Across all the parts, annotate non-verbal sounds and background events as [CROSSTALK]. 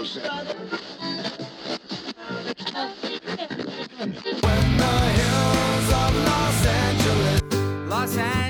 Los Angeles,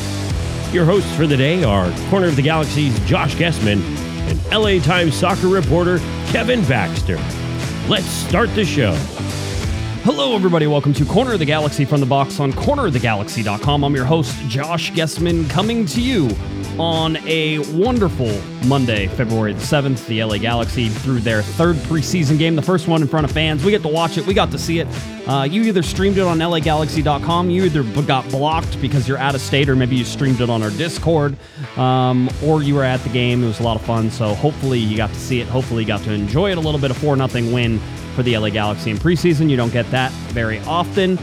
Your hosts for the day are Corner of the Galaxy's Josh Gessman and LA Times soccer reporter Kevin Baxter. Let's start the show. Hello, everybody. Welcome to Corner of the Galaxy from the box on cornerofthegalaxy.com. I'm your host, Josh Gessman, coming to you on a wonderful Monday, February the 7th. The LA Galaxy through their third preseason game, the first one in front of fans. We get to watch it, we got to see it. Uh, you either streamed it on lagalaxy.com, you either got blocked because you're out of state, or maybe you streamed it on our Discord, um, or you were at the game. It was a lot of fun. So hopefully you got to see it. Hopefully you got to enjoy it. A little bit of 4 0 win for the LA Galaxy in preseason. You don't get that very often.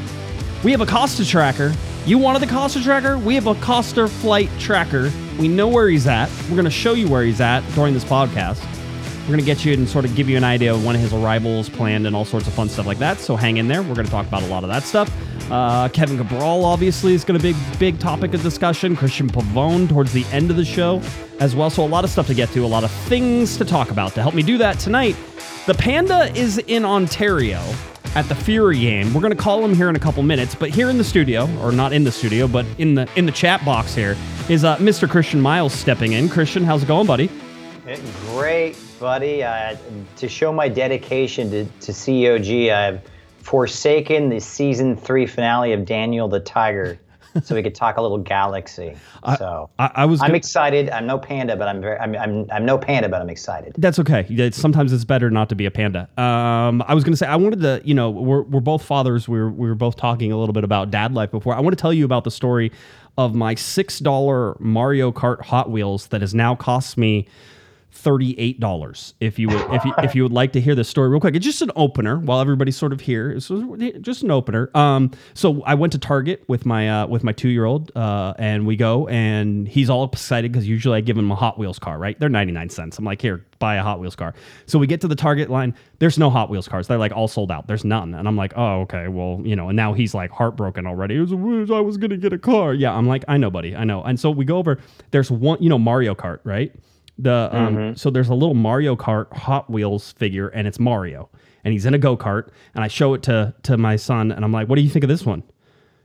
We have a Costa tracker. You wanted the Costa tracker? We have a Costa flight tracker. We know where he's at. We're going to show you where he's at during this podcast. We're going to get you and sort of give you an idea of when his arrival is planned and all sorts of fun stuff like that. So hang in there. We're going to talk about a lot of that stuff. Uh, Kevin Cabral, obviously, is going to be a big topic of discussion. Cristian Pavón towards the end of the show as well. So a lot of stuff to get to, a lot of things to talk about. To help me do that tonight, the Panda is in Ontario at the Fury game. We're going to call him here in a couple minutes, but here in the studio, or not in the studio, but in the in the chat box here is uh, Mr. Christian Miles stepping in. Christian, how's it going, buddy? Great, buddy. Uh, to show my dedication to, to COG, I've forsaken the season three finale of Daniel the Tiger so we could talk a little galaxy. So I, I was. I'm gonna- excited. I'm no panda, but I'm very. I'm, I'm, I'm no panda, but I'm excited. That's okay. It's- Sometimes it's better not to be a panda. Um, I was going to say I wanted to, you know, we're, we're both fathers. We were we were both talking a little bit about dad life before. I want to tell you about the story of my six dollar Mario Kart Hot Wheels that has now cost me thirty-eight dollars. If you would, if you, if you would like to hear this story real quick, it's just an opener while everybody's sort of here. It's just an opener. Um, so I went to Target with my uh, with my two-year-old, uh, and we go, and he's all excited because usually I give him a Hot Wheels car, right? They're ninety-nine cents. I'm like, here, buy a Hot Wheels car. So we get to the Target line. There's no Hot Wheels cars. They're like all sold out. There's none. And I'm like, oh, okay, well, you know. And now he's like heartbroken already. It was, I was gonna get a car. Yeah, I'm like, I know, buddy, I know. And so we go over. There's one, you know, Mario Kart, right? The um, so there's a little Mario Kart Hot Wheels figure, and it's Mario, and he's in a go kart, and I show it to to my son, and I'm like, "What do you think of this one?"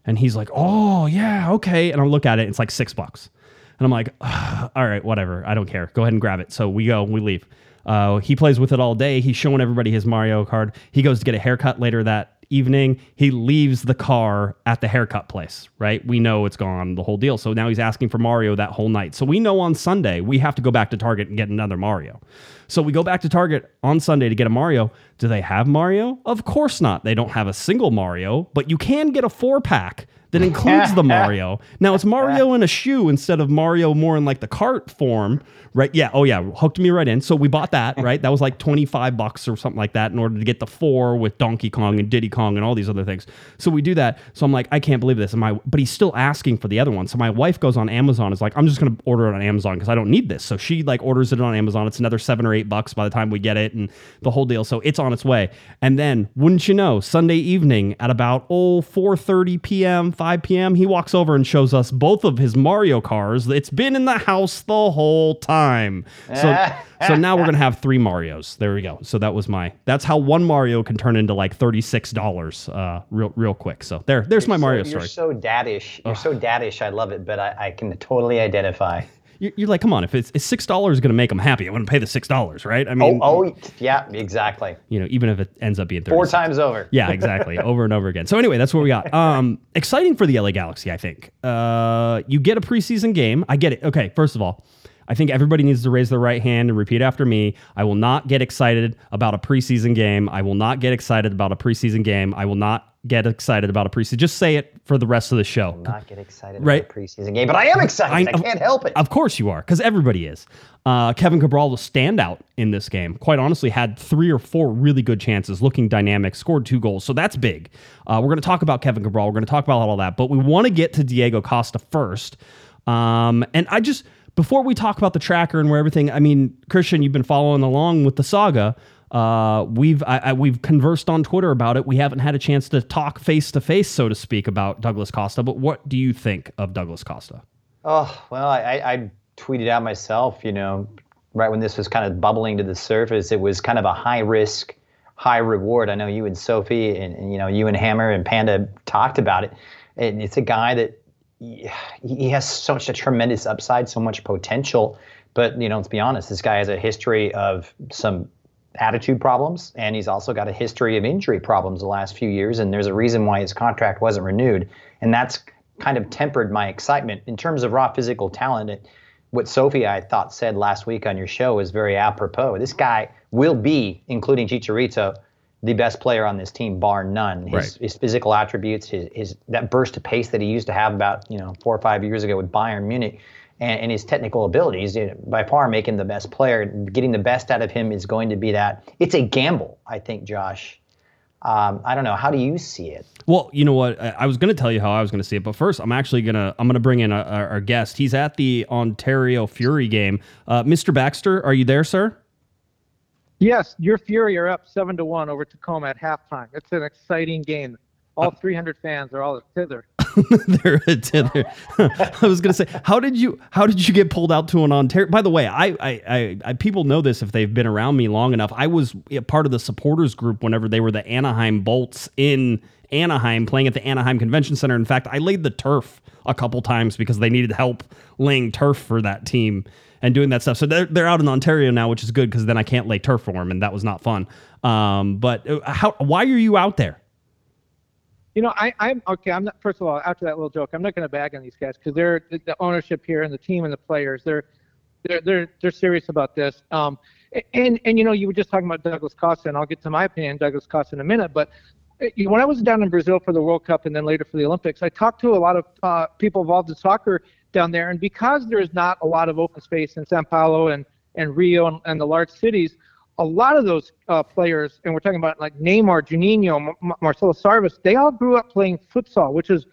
And he's like, "Oh yeah, okay." And I look at it, it's like six bucks, and I'm like, "All right, whatever, I don't care. Go ahead and grab it." So we go, we leave. Uh, he plays with it all day. He's showing everybody his Mario card. He goes to get a haircut later that evening. He leaves the car at the haircut place, right? We know it's gone, the whole deal. So now he's asking for Mario that whole night. So we know on Sunday we have to go back to Target and get another Mario. So we go back to Target on Sunday to get a Mario. Do they have Mario? Of course not. They don't have a single Mario, but you can get a four pack that includes the [LAUGHS] Mario. Now it's Mario in a shoe instead of Mario more in like the cart form, right? Yeah. Oh yeah, hooked me right in. So we bought that, right? That was like 25 bucks or something like that in order to get the four with Donkey Kong and Diddy Kong and all these other things. So we do that. So I'm like, I can't believe this. And my but he's still asking for the other one. So my wife goes on Amazon, is like, I'm just gonna order it on Amazon because I don't need this. So she like orders it on Amazon. It's another seven or eight bucks by the time we get it and the whole deal. So it's on its way. And then wouldn't you know, Sunday evening at about oh 4:30 p.m., 5 p.m., he walks over and shows us both of his Mario cars. It's been in the house the whole time. So [LAUGHS] so now we're gonna have three Marios. There we go. So that was my that's how one Mario can turn into like $36 uh real real quick. So there there's my So- Mario you're story. so daddish. You're so daddish. I love it, but I, I can totally identify. You're, you're like, come on, if it's, it's six dollars is going to make them happy, I'm going to pay the six dollars, right? I mean, Oh, oh, yeah, exactly. you know, even if it ends up being 30 Four times over. [LAUGHS] yeah, exactly. over and over again. So anyway, that's what we got. Um, exciting for the LA Galaxy, I think. Uh, you get a preseason game. I get it. Okay, first of all, I think everybody needs to raise their right hand and repeat after me. I will not get excited about a preseason game. I will not get excited about a preseason game. I will not get excited about a preseason. Just say it for the rest of the show. I will not get excited Right. about the preseason game, but I am excited. I, I- can't help it. Of course you are, because everybody is. Uh, Kevin Cabral was standout in this game. Quite honestly, had three or four really good chances, looking dynamic, scored two goals. So that's big. Uh, we're going to talk about Kevin Cabral. We're going to talk about all that, but we want to get to Diego Costa first. Um, and I just before we talk about the tracker and where everything, I mean, Christian, you've been following along with the saga. Uh, we've I, I, we've conversed on Twitter about it. We haven't had a chance to talk face to face, so to speak, about Douglas Costa. But what do you think of Douglas Costa? Oh, well, I, I tweeted out myself, you know, right when this was kind of bubbling to the surface, it was kind of a high risk, high reward. I know you and Sophie and, and you know, you and Hammer and Panda talked about it. And it's a guy that he has such a tremendous upside, so much potential. But, you know, let's be honest, this guy has a history of some attitude problems, and he's also got a history of injury problems the last few years. And there's a reason why his contract wasn't renewed, and that's kind of tempered my excitement in terms of raw physical talent. It, what Sophie I thought said last week on your show is very apropos. This guy will be, including Chicharito, the best player on this team, bar none. His, Right. his physical attributes, his, his that burst of pace that he used to have about you know four or five years ago with Bayern Munich, and, and his technical abilities, you know, by far make him the best player. Getting the best out of him is going to be that. It's a gamble, I think, Josh. Um, I don't know. How do you see it? Well, you know what? I, I was going to tell you how I was going to see it, but first, I'm actually gonna I'm gonna bring in a, our our guest. He's at the Ontario Fury game. Uh, Mr. Baxter, are you there, sir? Yes, your Fury are up seven to one over Tacoma at halftime. It's an exciting game. All uh, 300 fans are all thither. [LAUGHS] They're a tether. [LAUGHS] I was gonna say, how did you how did you get pulled out to an Ontario? By the way, I, I I I people know this if they've been around me long enough. I was a part of the supporters group whenever they were the Anaheim Bolts in Anaheim playing at the Anaheim Convention Center. In fact, I laid the turf a couple times because they needed help laying turf for that team and doing that stuff. So they're, they're out in Ontario now, which is good because then I can't lay turf for them, and that was not fun. Um, but uh, how why are you out there? You know, I, I'm okay. I'm not. First of all, after that little joke, I'm not going to bag on these guys because they're the, ownership here and the team and the players. They're they're they're they're serious about this. Um, and and you know, you were just talking about Douglas Costa, and I'll get to my opinion on Douglas Costa in a minute. But when I was down in Brazil for the World Cup and then later for the Olympics, I talked to a lot of uh, people involved in soccer down there, and because there is not a lot of open space in Sao Paulo and and Rio and, and the large cities, a lot of those uh, players, and we're talking about like Neymar, Juninho, M- Marcelo Sarvis, they all grew up playing futsal, which is,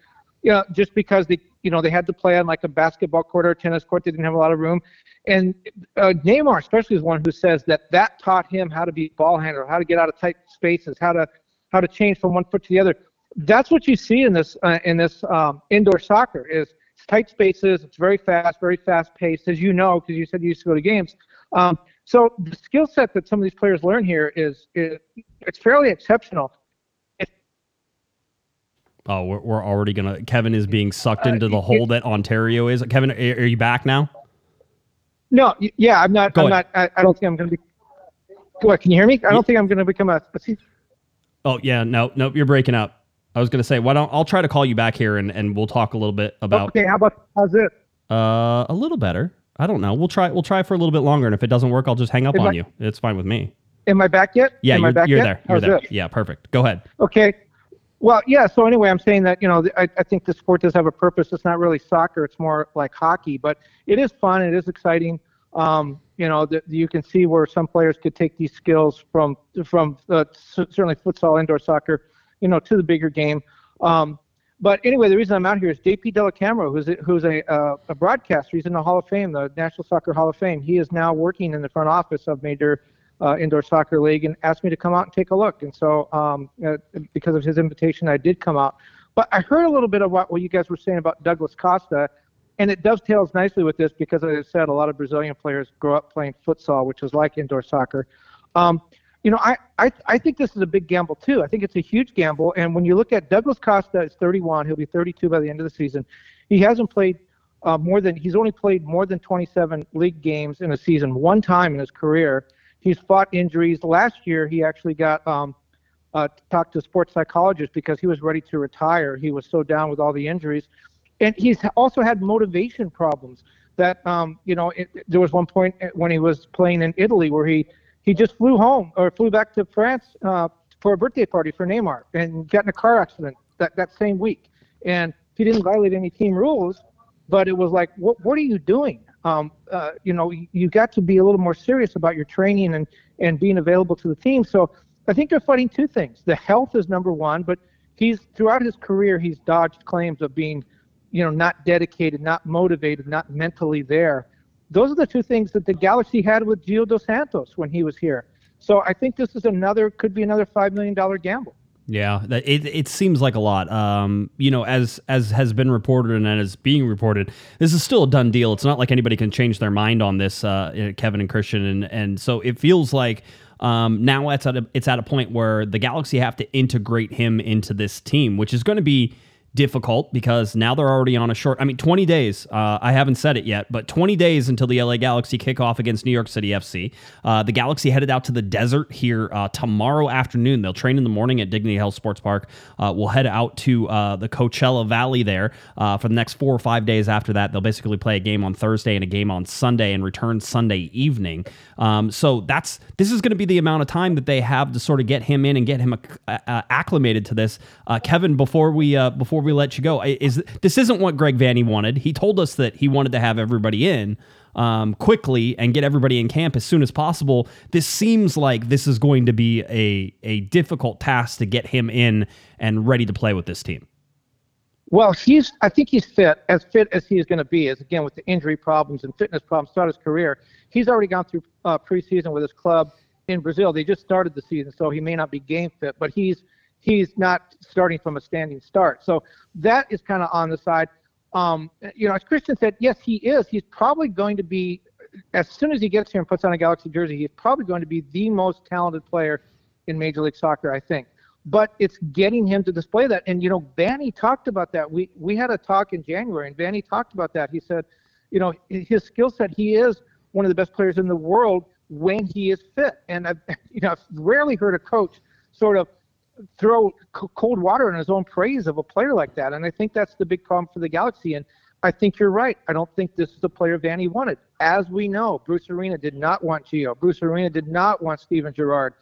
you know, just because they, you know, they had to play on like a basketball court or tennis court, they didn't have a lot of room. And uh, Neymar, especially, is one who says that that taught him how to be ball handler, how to get out of tight spaces, how to how to change from one foot to the other. That's what you see in this uh, in this um, indoor soccer is it's tight spaces. It's very fast, very fast paced, as you know, because you said you used to go to games. Um, so the skill set that some of these players learn here is, is it's fairly exceptional. Oh, we're, we're already gonna. Kevin is being sucked Uh, into the it- hole that Ontario is. Kevin, are, are you back now? No, yeah, I'm not. Go I'm ahead. not. I, I don't think I'm going to be. What? Can you hear me? I don't think I'm going to become a. a Oh yeah, no, nope, you're breaking up. I was gonna say, why don't I'll try to call you back here and, and we'll talk a little bit about Okay, how about how's it? uh a little better. I don't know. We'll try we'll try for a little bit longer, and if it doesn't work, I'll just hang up If on I- you. It's fine with me. Am I back yet? Yeah, Am you're, back you're yet? there. You're How's there. it? Yeah, perfect. Go ahead. Okay. Well, yeah. So anyway, I'm saying that you know I, I think the sport does have a purpose. It's not really soccer. It's more like hockey, but it is fun. It is exciting. Um, you know, that you can see where some players could take these skills from from uh, certainly futsal, indoor soccer, you know, to the bigger game. Um, but anyway, the reason I'm out here is JP Dellacamera, who's a, who's a, uh, a broadcaster. He's in the Hall of Fame, the National Soccer Hall of Fame. He is now working in the front office of major uh, indoor soccer league and asked me to come out and take a look. And so, um, uh, because of his invitation, I did come out. But I heard a little bit of what, what you guys were saying about Douglas Costa, and it dovetails nicely with this because, as I said, a lot of Brazilian players grow up playing futsal, which is like indoor soccer. Um, you know, I, I, I think this is a big gamble too. I think it's a huge gamble. And when you look at Douglas Costa, is 31. He'll be 32 by the end of the season. He hasn't played uh, more than he's only played more than 27 league games in a season one time in his career. He's fought injuries. Last year, he actually got um, uh, talked to a sports psychologist because he was ready to retire. He was so down with all the injuries, and he's also had motivation problems. That um, you know, it, there was one point when he was playing in Italy where he he just flew home or flew back to France uh, for a birthday party for Neymar and got in a car accident that, that same week. And he didn't violate any team rules, but it was like, what, what are you doing? Um, uh, you know, you, you got to be a little more serious about your training and, and being available to the team. So I think they're fighting two things. The health is number one, but he's throughout his career, he's dodged claims of being, you know, not dedicated, not motivated, not mentally there. Those are the two things that the Galaxy had with Gio Dos Santos when he was here. So I think this is another, could be another $5 million gamble. Yeah, it it seems like a lot. Um, you know, as as has been reported and as being reported, this is still a done deal. It's not like anybody can change their mind on this, uh, Kevin and Christian, and and so it feels like um, now it's at a it's at a point where the Galaxy have to integrate him into this team, which is going to be difficult because now they're already on a short I mean 20 days uh, I haven't said it yet but 20 days until the LA Galaxy kick off against New York City FC uh, the Galaxy headed out to the desert here uh, tomorrow afternoon. They'll train in the morning at Dignity Health Sports Park. Uh, we'll head out to uh, the Coachella Valley there uh, for the next four or five days after that. They'll basically play a game on Thursday and a game on Sunday and return Sunday evening. Um, so that's this is going to be the amount of time that they have to sort of get him in and get him uh, acclimated to this. Kevin before we before before we let you go, is this isn't what Greg Vanney wanted. He told us that he wanted to have everybody in um, quickly and get everybody in camp as soon as possible. This seems like this is going to be a a difficult task to get him in and ready to play with this team. Well, he's. I think he's fit, as fit as he is going to be. As again with the injury problems and fitness problems throughout his career, he's already gone through uh, preseason with his club in Brazil. They just started the season, so he may not be game fit, but he's he's not starting from a standing start. So that is kind of on the side. Um, you know, as Christian said, yes, he is. He's probably going to be, as soon as he gets here and puts on a Galaxy jersey, he's probably going to be the most talented player in Major League Soccer, I think. But it's getting him to display that. And, you know, Vanney talked about that. We, we had a talk in January, and Vanney talked about that. He said, you know, his skill set, he is one of the best players in the world when he is fit. And I've, [LAUGHS] you know, I've rarely heard a coach sort of throw c- cold water on his own praise of a player like that. And I think that's the big problem for the Galaxy. And I think you're right. I don't think this is the player Vanney wanted. As we know, Bruce Arena did not want Gio. Bruce Arena did not want Steven Gerrard.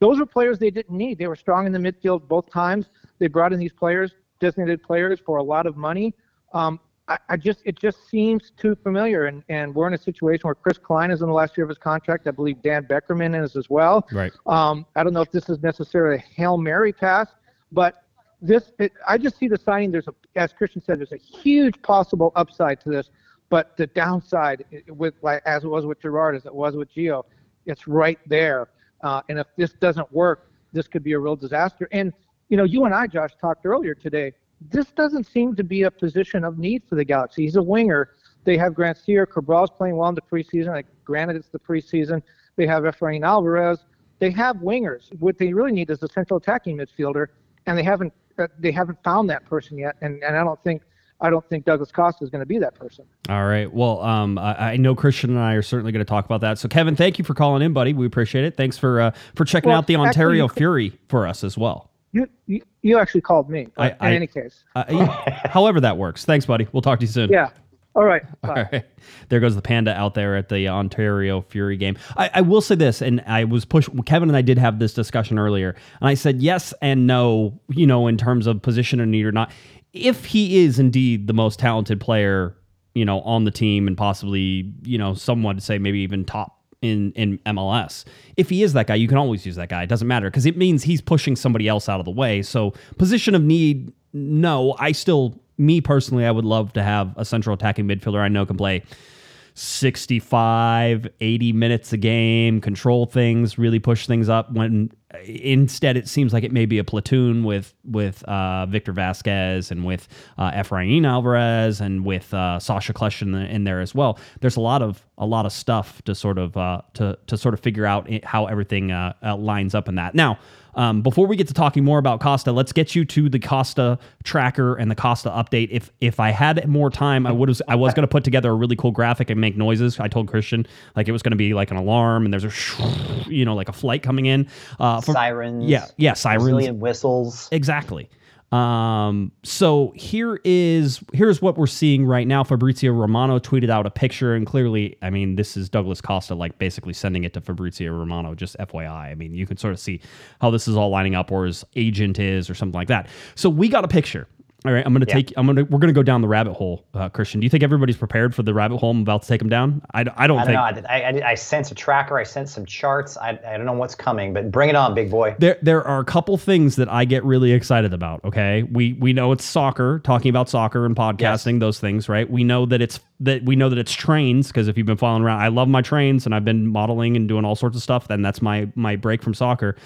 Those were players they didn't need. They were strong in the midfield both times. They brought in these players, designated players, for a lot of money. Um, I, I just it just seems too familiar, and, and we're in a situation where Chris Klein is in the last year of his contract. I believe Dan Beckerman is as well. Right. Um, I don't know if this is necessarily a hail mary pass, but this it, I just see the signing. There's a, as Christian said, there's a huge possible upside to this, but the downside with like as it was with Gerrard, as it was with Gio, it's right there. Uh, and if this doesn't work, this could be a real disaster. And you know, you and I, Josh, talked earlier today this doesn't seem to be a position of need for the Galaxy. He's a winger. They have Grandsir. Cabral's playing well in the preseason. Like, granted, it's the preseason. They have Efrain Alvarez. They have wingers. What they really need is a central attacking midfielder, and they haven't uh, they haven't found that person yet. And and I don't think I don't think Douglas Costa is going to be that person. All right. Well, um, I, I, know Christian and I are certainly going to talk about that. So, Kevin, thank you for calling in, buddy. We appreciate it. Thanks for uh, for checking Well, out the Ontario could- Fury for us as well. You you, you actually called me. I- in I- any case, Uh, yeah, however that works. Thanks, buddy. We'll talk to you soon. yeah. All right. [LAUGHS] All right. There goes the panda out there at the Ontario Fury game. I, I will say this, and I was pushed. Kevin and I did have this discussion earlier, and I said yes and no. You know, in terms of position and need or not. If he is indeed the most talented player, you know, on the team, and possibly, you know, someone to say maybe even top in in MLS. If he is that guy, you can always use that guy. It doesn't matter because it means he's pushing somebody else out of the way. So position of need, no. I still, me personally, I would love to have a central attacking midfielder I know can play 65, 80 minutes a game, control things, really push things up. When instead it seems like it may be a platoon with with uh, Victor Vasquez and with uh, Efrain Alvarez and with uh, Sacha Kljestan in, in there as well. There's a lot of a lot of stuff to sort of uh, to to sort of figure out how everything uh, uh, lines up in that. Now, Um, before we get to talking more about Costa, let's get you to the Costa tracker and the Costa update. If if I had more time, I would have. I was going to put together a really cool graphic and make noises. I told Christian like it was going to be like an alarm and there's a, you know, like a flight coming in. Uh, for- Sirens. Yeah, yeah, sirens. Brazilian whistles. Exactly. Um, so here is here's what we're seeing right now. Fabrizio Romano tweeted out a picture, and clearly, I mean, this is Douglas Costa like basically sending it to Fabrizio Romano. Just FYI, I mean, you can sort of see how this is all lining up, or his agent is, or something like that. So we got a picture. All right, I'm gonna take. I'm gonna. We're gonna go down the rabbit hole, uh, Christian. Do you think everybody's prepared for the rabbit hole I'm about to take them down? I, I don't I don't think. know. I, I, I, I sense a tracker. I sense some charts. I, I don't know what's coming, but bring it on, big boy. there there are a couple things that I get really excited about. Okay, we we know it's soccer, talking about soccer and podcasting, those things, right? We know that it's that we know that it's trains because if you've been following around, I love my trains and I've been modeling and doing all sorts of stuff. Then that's my my break from soccer.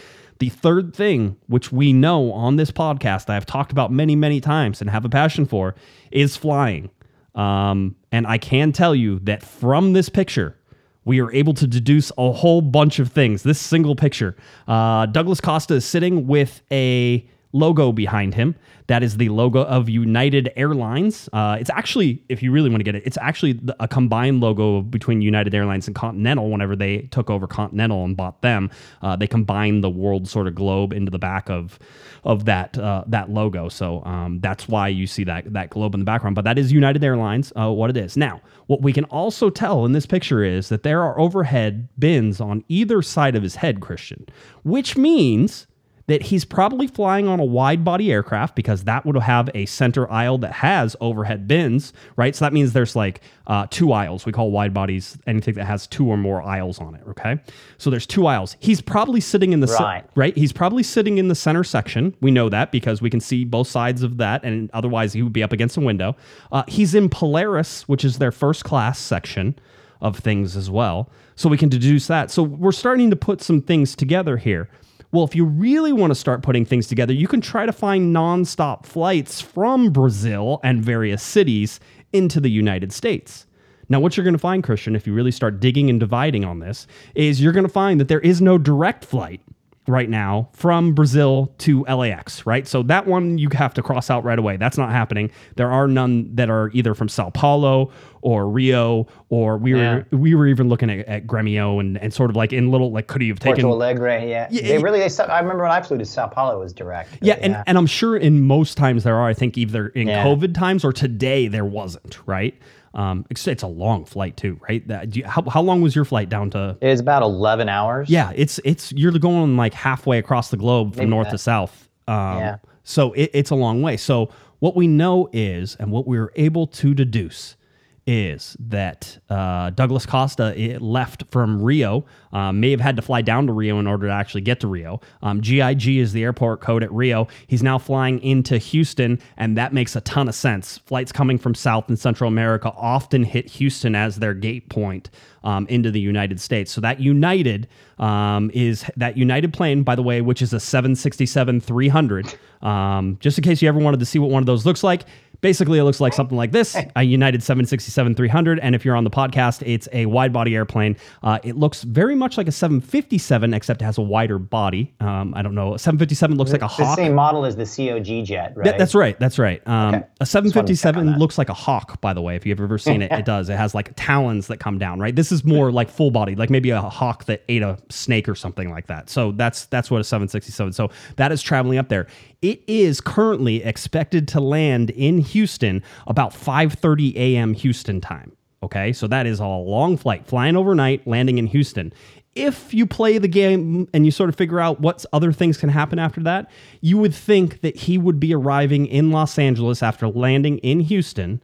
The third thing, which we know on this podcast, I have talked about many many times and have a passion for, is flying. Um, and I can tell you that from this picture, we are able to deduce a whole bunch of things. This single picture, uh, Douglas Costa is sitting with a logo behind him. That is the logo of United Airlines. Uh, it's actually, if you really want to get it, it's actually a combined logo between United Airlines and Continental. Whenever they took over Continental and bought them, uh, they combined the world sort of globe into the back of of that uh, that logo. So um, that's why you see that that globe in the background. But that is United Airlines. Uh, what it is now. What we can also tell in this picture is that there are overhead bins on either side of his head, Christian, which means that he's probably flying on a wide body aircraft because that would have a center aisle that has overhead bins, right? So that means there's like uh, two aisles. We call wide bodies anything that has two or more aisles on it, okay? So there's two aisles. He's probably sitting in the Right. right? He's probably sitting in the center section. We know that because we can see both sides of that, and otherwise he would be up against a window. Uh, he's in Polaris, which is their first class section of things as well. So we can deduce that. So we're starting to put some things together here. Well, if you really want to start putting things together, you can try to find nonstop flights from Brazil and various cities into the United States. Now, what you're going to find, Christian, if you really start digging and dividing on this, is you're going to find that there is no direct flight right now from Brazil to LAX, right? So that one you have to cross out right away. That's not happening. There are none that are either from Sao Paulo or Rio, or we were we were even looking at, at Gremio and, and sort of like in little like could you have taken Porto Alegre, yeah. Yeah, they yeah. really, they, st- I remember when I flew to Sao Paulo, it was direct. but Yeah, and, and I'm sure in most times there are. I think either in Yeah. COVID times or today there wasn't, right? Um, it's, it's a long flight too, right? That, do you, how, how long was your flight down to? It's about 11 hours. Yeah, it's it's you're going like halfway across the globe from Maybe north that. to south. Um, Yeah. So it, it's a long way. So what we know is, and what we were able to deduce is that uh, Douglas Costa left from Rio, um, may have had to fly down to Rio in order to actually get to Rio. Um, GIG is the airport code at Rio. He's now flying into Houston, and that makes a ton of sense. Flights coming from South and Central America often hit Houston as their gate point um, into the United States. So that United um, is that United plane, by the way, which is a 767 300. Um, just in case you ever wanted to see what one of those looks like. Basically, it looks like something like this a United 767 300. And if you're on the podcast, it's a wide body airplane. Uh, it looks very much like a 757, except it has a wider body. Um, I don't know. A 757 looks like a It's the hawk. same model as the COG jet, right? That- that's right. That's right. Um, Okay. A Just wanted to check on 757 looks like a hawk, by the way. If you've ever seen it, it [LAUGHS] does. It has like talons that come down, right? This is more like full body, like maybe a hawk that ate a snake or something like that. So that's that's what a 767. So that is traveling up there. It is currently expected to land in Houston about 5:30 a.m. Houston time. Okay, so that is a long flight, flying overnight, landing in Houston. If you play the game and you sort of figure out what other things can happen after that, you would think that he would be arriving in Los Angeles after landing in Houston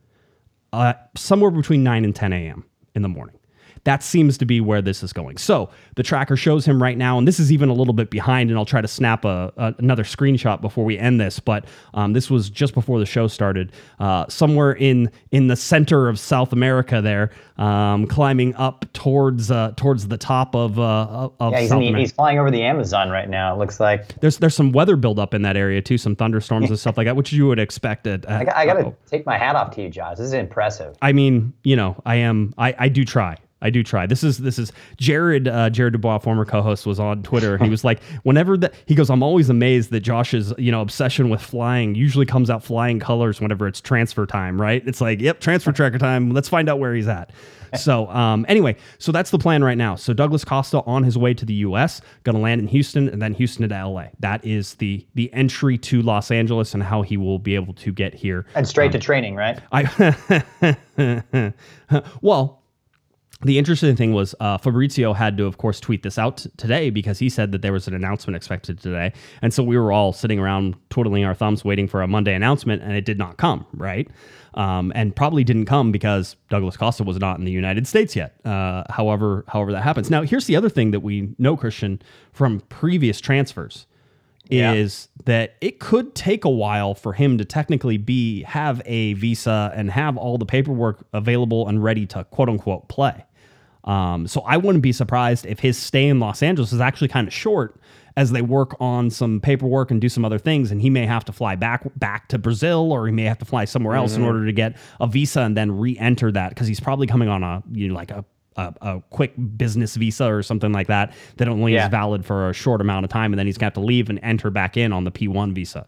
uh, somewhere between 9 and 10 a.m. in the morning. That seems to be where this is going. So the tracker shows him right now, and this is even a little bit behind, and I'll try to snap a, a- another screenshot before we end this. But um, this was just before the show started, uh, somewhere in in the center of South America, there, um, climbing up towards uh, towards the top of uh, of Yeah, he's, South the, America. he's flying over the Amazon right now. It looks like. There's there's some weather buildup in that area too, some thunderstorms and [LAUGHS] stuff like that, which you would expect. At, I, got, I got to take my hat off to you, Josh. This is impressive. I mean, you know, I am, I, I do try. I do try. This is this is Jared uh, Jared Dubois, former co-host, was on Twitter. and He was like, [LAUGHS] whenever that he goes, I'm always amazed that Josh's you know obsession with flying usually comes out flying colors whenever it's transfer time. Right? It's like, yep, transfer tracker time. Let's find out where he's at. [LAUGHS] So um, anyway, so that's the plan right now. So Douglas Costa on his way to the U.S. going to land in Houston and then Houston to L.A. That is the the entry to Los Angeles and how he will be able to get here. And straight to training, right? I [LAUGHS] well, the interesting thing was uh, Fabrizio had to, of course, tweet this out t- today because he said that there was an announcement expected today, and so we were all sitting around twiddling our thumbs, waiting for a Monday announcement, and it did not come, right? Um, and probably didn't come because Douglas Costa was not in the United States yet. Uh, however, however that happens. Now, here's the other thing that we know, Christian, from previous transfers Yeah. is that it could take a while for him to technically be have a visa and have all the paperwork available and ready to quote unquote play. Um, so I wouldn't be surprised if his stay in Los Angeles is actually kind of short as they work on some paperwork and do some other things, and he may have to fly back back to Brazil or he may have to fly somewhere else in order to get a visa and then re-enter that because he's probably coming on a you know like a a, a quick business visa or something like that that only Yeah. is valid for a short amount of time, and then he's got to leave and enter back in on the P1 visa.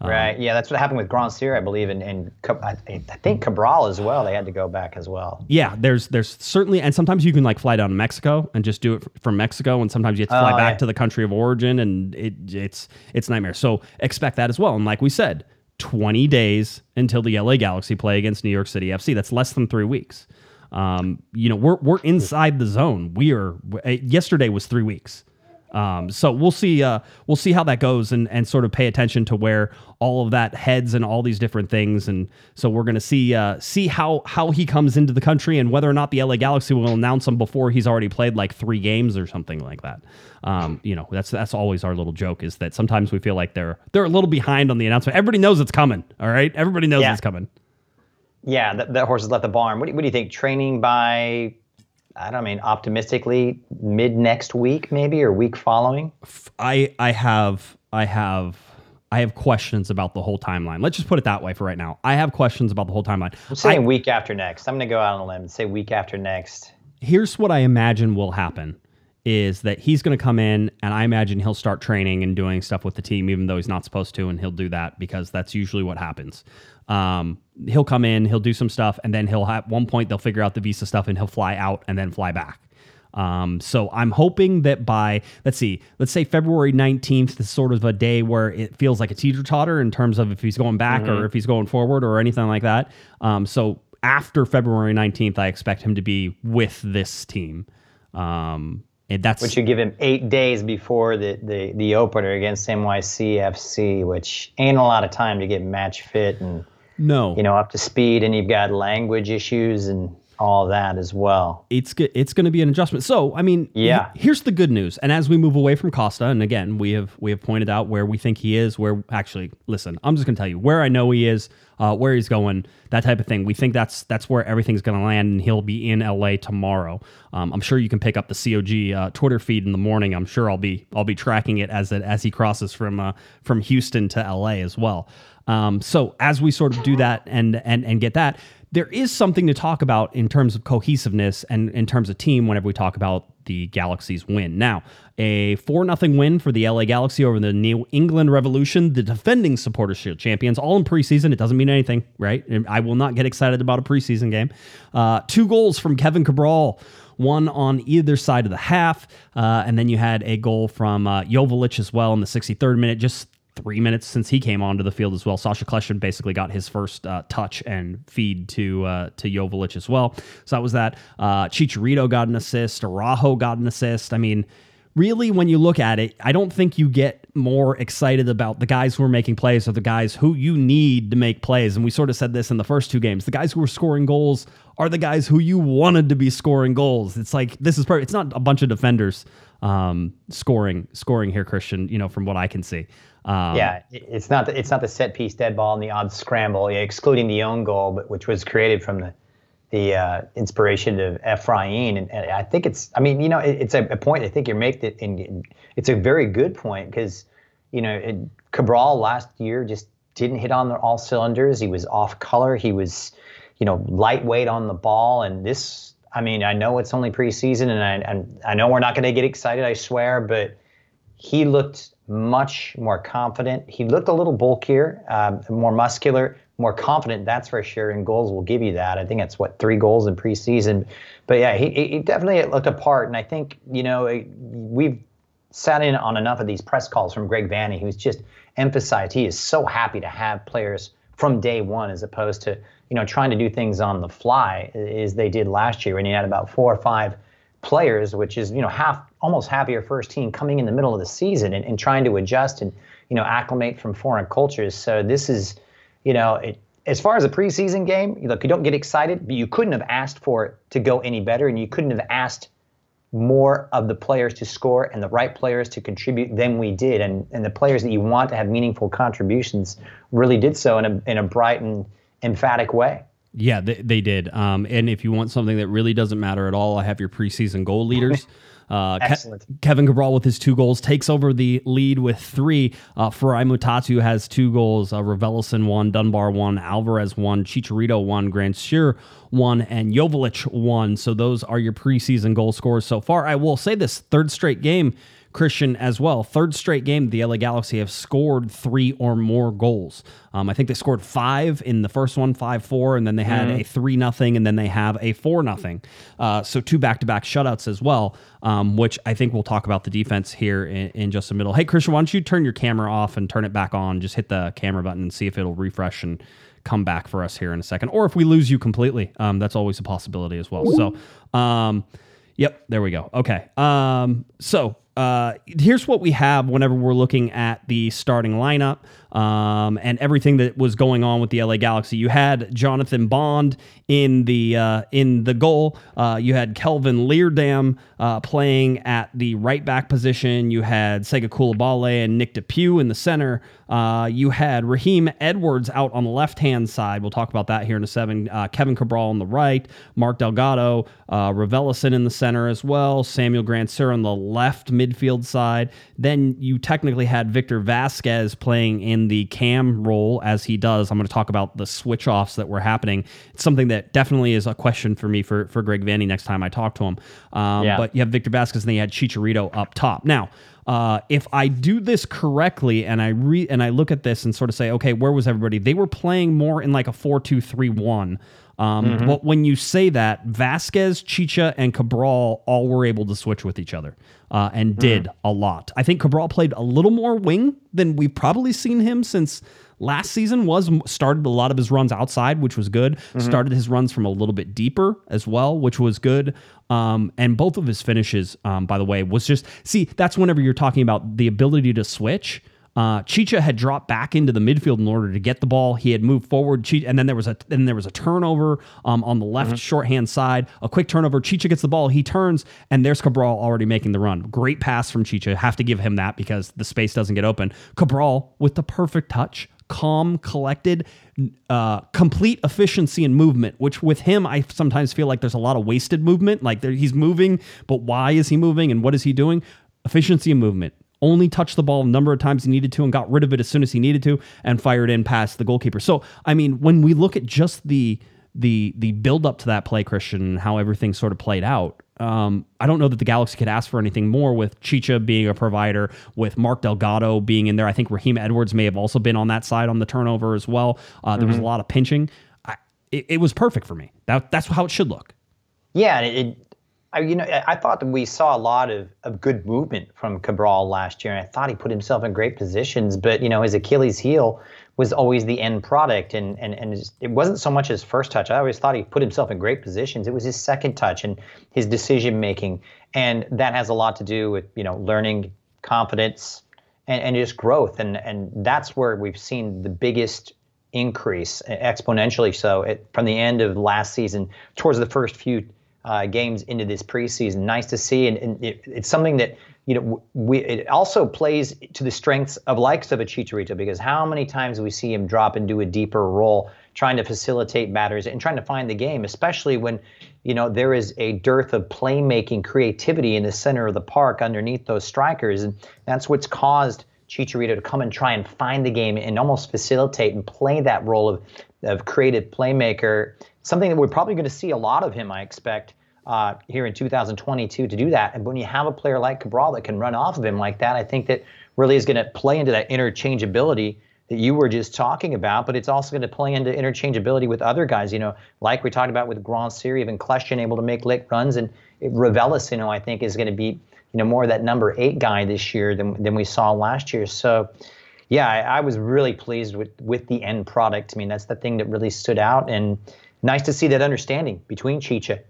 Right. Yeah, that's what happened with Grandsir, I believe, and, and I, I think Cabral as well. They had to go back as well. Yeah, there's there's certainly, and sometimes you can like fly down to Mexico and just do it from Mexico, and sometimes you have to fly Oh, back yeah. to the country of origin, and it it's it's nightmare. So expect that as well. And like we said, 20 days until the LA Galaxy play against New York City FC. That's less than three weeks. Um, you know, we're we're inside the zone. We are. uh, Yesterday was three weeks. Um, so we'll see. Uh, we'll see how that goes, and and sort of pay attention to where all of that heads and all these different things. And so we're gonna see uh, see how how he comes into the country and whether or not the LA Galaxy will announce him before he's already played like three games or something like that. Um, you know, that's that's always our little joke is that sometimes we feel like they're they're a little behind on the announcement. Everybody knows it's coming. All right, everybody knows Yeah. it's coming. Yeah, that, that horse has left the barn. What do, you- what do you think? Training by, I don't mean, optimistically, mid next week, maybe, or week following? I I have I have I have questions about the whole timeline. Let's just put it that way for right now. I have questions about the whole timeline. I'm saying I- week after next. I'm going to go out on a limb and say week after next. here's what I imagine will happen is that he's going to come in and I imagine he'll start training and doing stuff with the team, even though he's not supposed to. And he'll do that because that's usually what happens. Um, he'll come in, he'll do some stuff, and then he'll at one point they'll figure out the visa stuff and he'll fly out and then fly back. Um, so I'm hoping that by let's see, let's say February 19th is sort of a day where it feels like a teeter totter in terms of if he's going back or if he's going forward or anything like that. Um, so after February 19th, I expect him to be with this team. Um, and that's Which you give him eight days before the, the, the opener against NYCFC, which ain't a lot of time to get match fit and no, you know up to speed, and you've got language issues and all that as well. it's it's going to be an adjustment. So, I mean, Yeah. here's the good news. And as we move away from Costa, and again, we have we have pointed out where we think he is. Where actually, listen, I'm just going to tell you where I know he is, uh, where he's going, that type of thing. We think that's that's where everything's going to land, and he'll be in LA tomorrow. Um, I'm sure you can pick up the COG uh, Twitter feed in the morning. I'm sure I'll be I'll be tracking it as it as he crosses from uh, from Houston to LA as well. Um, so as we sort of do that and and and get that, there is something to talk about in terms of cohesiveness and in terms of team whenever we talk about the Galaxy's win. Now, a 4 0 win for the LA Galaxy over the New England Revolution, the defending Supporters Shield champions, all in preseason. It doesn't mean anything, right? I will not get excited about a preseason game. Uh, two goals from Kevin Cabral. One on either side of the half, uh, and then you had a goal from uh, as well in the 63rd minute. Just three minutes since he came onto the field as well. Sacha Kljestan basically got his first uh, touch and feed to uh, to Joveljic as well. So that was that. Uh, Chicharito got an assist. Araujo got an assist. I mean, really, when you look at it, I don't think you get more excited about the guys who are making plays or the guys who you need to make plays. And we sort of said this in the first two games. The guys who are scoring goals are the guys who you wanted to be scoring goals. It's like this is perfect. It's not a bunch of defenders um, scoring scoring here, Christian. You know, from what I can see. Um, Yeah, it's not the, it's not the set piece dead ball and the odd scramble, yeah, excluding the own goal, but which was created from the the uh, inspiration of Efrain. And, and I think it's, I mean, you know, it, it's a, a point I think you're making, and it's a very good point because, you know, it, Cabral last year just didn't hit on the, all cylinders. He was off color. He was, you know, lightweight on the ball, and this. I mean, I know it's only preseason, and I and I know we're not going to get excited. I swear, but he looked much more confident. He looked a little bulkier, um, more muscular, more confident. That's for sure. And goals will give you that. I think it's what three goals in preseason. But yeah, he, he definitely looked apart. And I think you know we've sat in on enough of these press calls from Greg Vanney, who's just emphasized he is so happy to have players from day one as opposed to you know trying to do things on the fly as they did last year when you had about four or five players, which is you know half almost half your first team coming in the middle of the season and, and trying to adjust and you know acclimate from foreign cultures. So this is you know it, as far as a preseason game, look, you don't get excited, but you couldn't have asked for it to go any better, and you couldn't have asked more of the players to score and the right players to contribute than we did. And, and the players that you want to have meaningful contributions really did so in a, in a bright and emphatic way. Yeah, they, they did. Um, and if you want something that really doesn't matter at all, I have your preseason goal leaders. [LAUGHS] Uh, Excellent. Ke- Kevin Cabral with his two goals takes over the lead with three. Uh, Farai Mutatu has two goals. Uh, Raveloson one, Dunbar one, Alvarez one, Chicharito one, Grandsir one, and Joveljic one. So those are your preseason goal scores so far. I will say this third straight game Christian as well. Third straight game, the LA Galaxy have scored three or more goals. Um, I think they scored five in the first one, five four, and then they had mm-hmm. a three nothing, and then they have a four nothing. Uh, so two back to back shutouts as well, um, which I think we'll talk about the defense here in, in just a middle. Hey Christian, why don't you turn your camera off and turn it back on? Just hit the camera button and see if it'll refresh and come back for us here in a second, or if we lose you completely, um, that's always a possibility as well. So, um, yep, there we go. Okay, um, so uh, here's what we have whenever we're looking at the starting lineup um, and everything that was going on with the LA Galaxy. You had Jonathan Bond in the uh, in the goal. Uh, you had Kelvin Leerdam uh, playing at the right back position. You had Sega Coulibaly and Nick DePuy in the center. Uh, you had Raheem Edwards out on the left hand side. We'll talk about that here in a seven. Uh, Kevin Cabral on the right. Mark Delgado, uh, Raveloson in the center as well. Samuel Grandsir on the left midfield side. Then you technically had Victor Vasquez playing in the cam role as he does. I'm going to talk about the switch offs that were happening. It's something that definitely is a question for me for, for Greg Vanney next time I talk to him. Um, yeah. But you have Victor Vasquez and then you had Chicharito up top. Now, uh, if I do this correctly and I re and I look at this and sort of say, okay, where was everybody? They were playing more in like a four two three one. Um, mm-hmm. But when you say that, Vasquez, Chicha, and Cabral all were able to switch with each other uh, and mm. did mm. a lot. I think Cabral played a little more wing than we've probably seen him since last season was started a lot of his runs outside, which was good. Mm-hmm. Started his runs from a little bit deeper as well, which was good. Um, and both of his finishes, um, by the way, was just see that's whenever you're talking about the ability to switch. Uh, Chicha had dropped back into the midfield in order to get the ball. He had moved forward, and then there was a then there was a turnover um, on the left mm-hmm. shorthand side. A quick turnover. Chicha gets the ball. He turns, and there's Cabral already making the run. Great pass from Chicha. Have to give him that because the space doesn't get open. Cabral with the perfect touch calm, collected, uh, complete efficiency and movement. Which with him, I sometimes feel like there's a lot of wasted movement. Like there, he's moving, but why is he moving and what is he doing? Efficiency and movement. Only touched the ball a number of times he needed to and got rid of it as soon as he needed to and fired in past the goalkeeper. So I mean, when we look at just the the the build up to that play, Christian, and how everything sort of played out. Um, I don't know that the Galaxy could ask for anything more with Chicha being a provider, with Mark Delgado being in there. I think Raheem Edwards may have also been on that side on the turnover as well. Uh, there mm-hmm. was a lot of pinching. I, it, it, was perfect for me. That, that's how it should look. Yeah, it, I, you know, I thought that we saw a lot of, of good movement from Cabral last year, and I thought he put himself in great positions. But you know, his Achilles heel was always the end product, and and and it wasn't so much his first touch. I always thought he put himself in great positions. It was his second touch and his decision making, and that has a lot to do with you know learning, confidence, and, and just growth, and and that's where we've seen the biggest increase exponentially so from the end of last season towards the first few uh, games into this preseason. Nice to see, and, and it, it's something that you know we it also plays to the strengths of likes of a Chicharito because how many times we see him drop into a deeper role, trying to facilitate matters and trying to find the game, especially when you know there is a dearth of playmaking creativity in the center of the park underneath those strikers, and that's what's caused. Chicharito to come and try and find the game and almost facilitate and play that role of, of creative playmaker something that we're probably going to see a lot of him, I expect, uh, here in 2022 to do that. And when you have a player like Cabral that can run off of him like that, I think that really is going to play into that interchangeability that you were just talking about, but it's also going to play into interchangeability with other guys, you know, like we talked about with Grandsir, even Kljestan able to make late runs, and Ravelis, you know, I think is going to be, you know, more of that number eight guy this year than, than we saw last year. So, yeah, I, I was really pleased with with the end product. I mean, that's the thing that really stood out, and nice to see that understanding between Chicha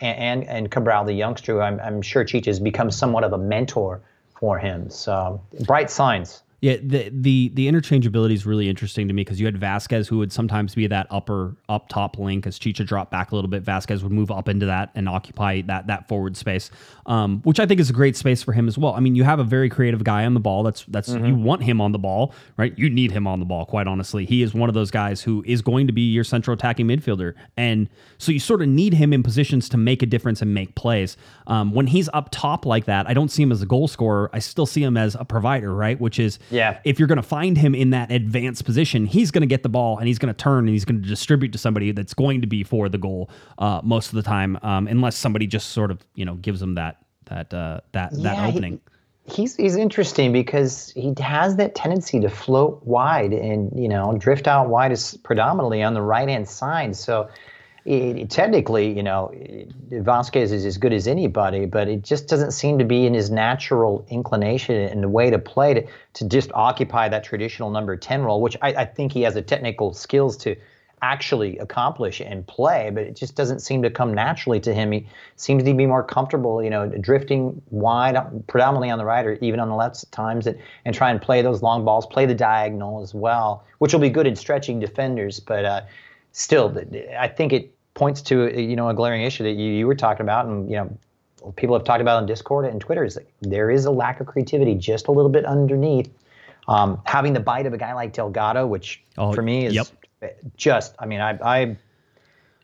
and and, and Cabral, the youngster. I'm I'm sure Chicha has become somewhat of a mentor for him. So bright signs. Yeah, the the the interchangeability is really interesting to me because you had Vasquez who would sometimes be that upper up top link as Chicha dropped back a little bit. Vasquez would move up into that and occupy that that forward space, um, which I think is a great space for him as well. I mean, you have a very creative guy on the ball. That's that's you want him on the ball, right? You need him on the ball. Quite honestly, he is one of those guys who is going to be your central attacking midfielder, and so you sort of need him in positions to make a difference and make plays. Um, when he's up top like that, I don't see him as a goal scorer. I still see him as a provider, right? Which is Yeah. if you're going to find him in that advanced position, he's going to get the ball and he's going to turn and he's going to distribute to somebody that's going to be for the goal uh, most of the time, um, unless somebody just sort of you know gives him that that uh, that that Yeah, he- opening. he's he's interesting because he has that tendency to float wide and you know drift out wide is predominantly on the right hand side. So technically, you know, Vasquez is as good as anybody, but it just doesn't seem to be in his natural inclination and the way to play to, to just occupy that traditional number ten role, which I, I think he has the technical skills to actually accomplish and play, but it just doesn't seem to come naturally to him. He seems to be more comfortable, you know, drifting wide, predominantly on the right or even on the left at times, and, and try and play those long balls, play the diagonal as well, which will be good in stretching defenders. But uh, still, I think it points to uh, you know a glaring issue that you, you were talking about, and you know people have talked about on Discord and Twitter is that there is a lack of creativity just a little bit underneath. Um, having the bite of a guy like Delgado, which Oh, for me is yep. just, I mean, I, I'm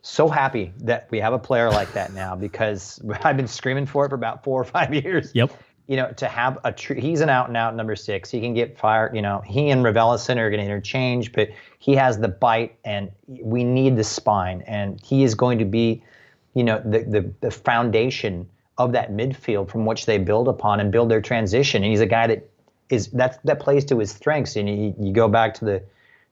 so happy that we have a player like that now because [LAUGHS] I've been screaming for it for about four or five years. Yep. You know, to have a he's an out and out number six. He can get fired. You know, he and Raveloson are going to interchange, but he has the bite, and we need the spine, and he is going to be, you know, the the, the foundation of that midfield from which they build upon and build their transition. And he's a guy that is that that plays to his strengths. And you, you go back to the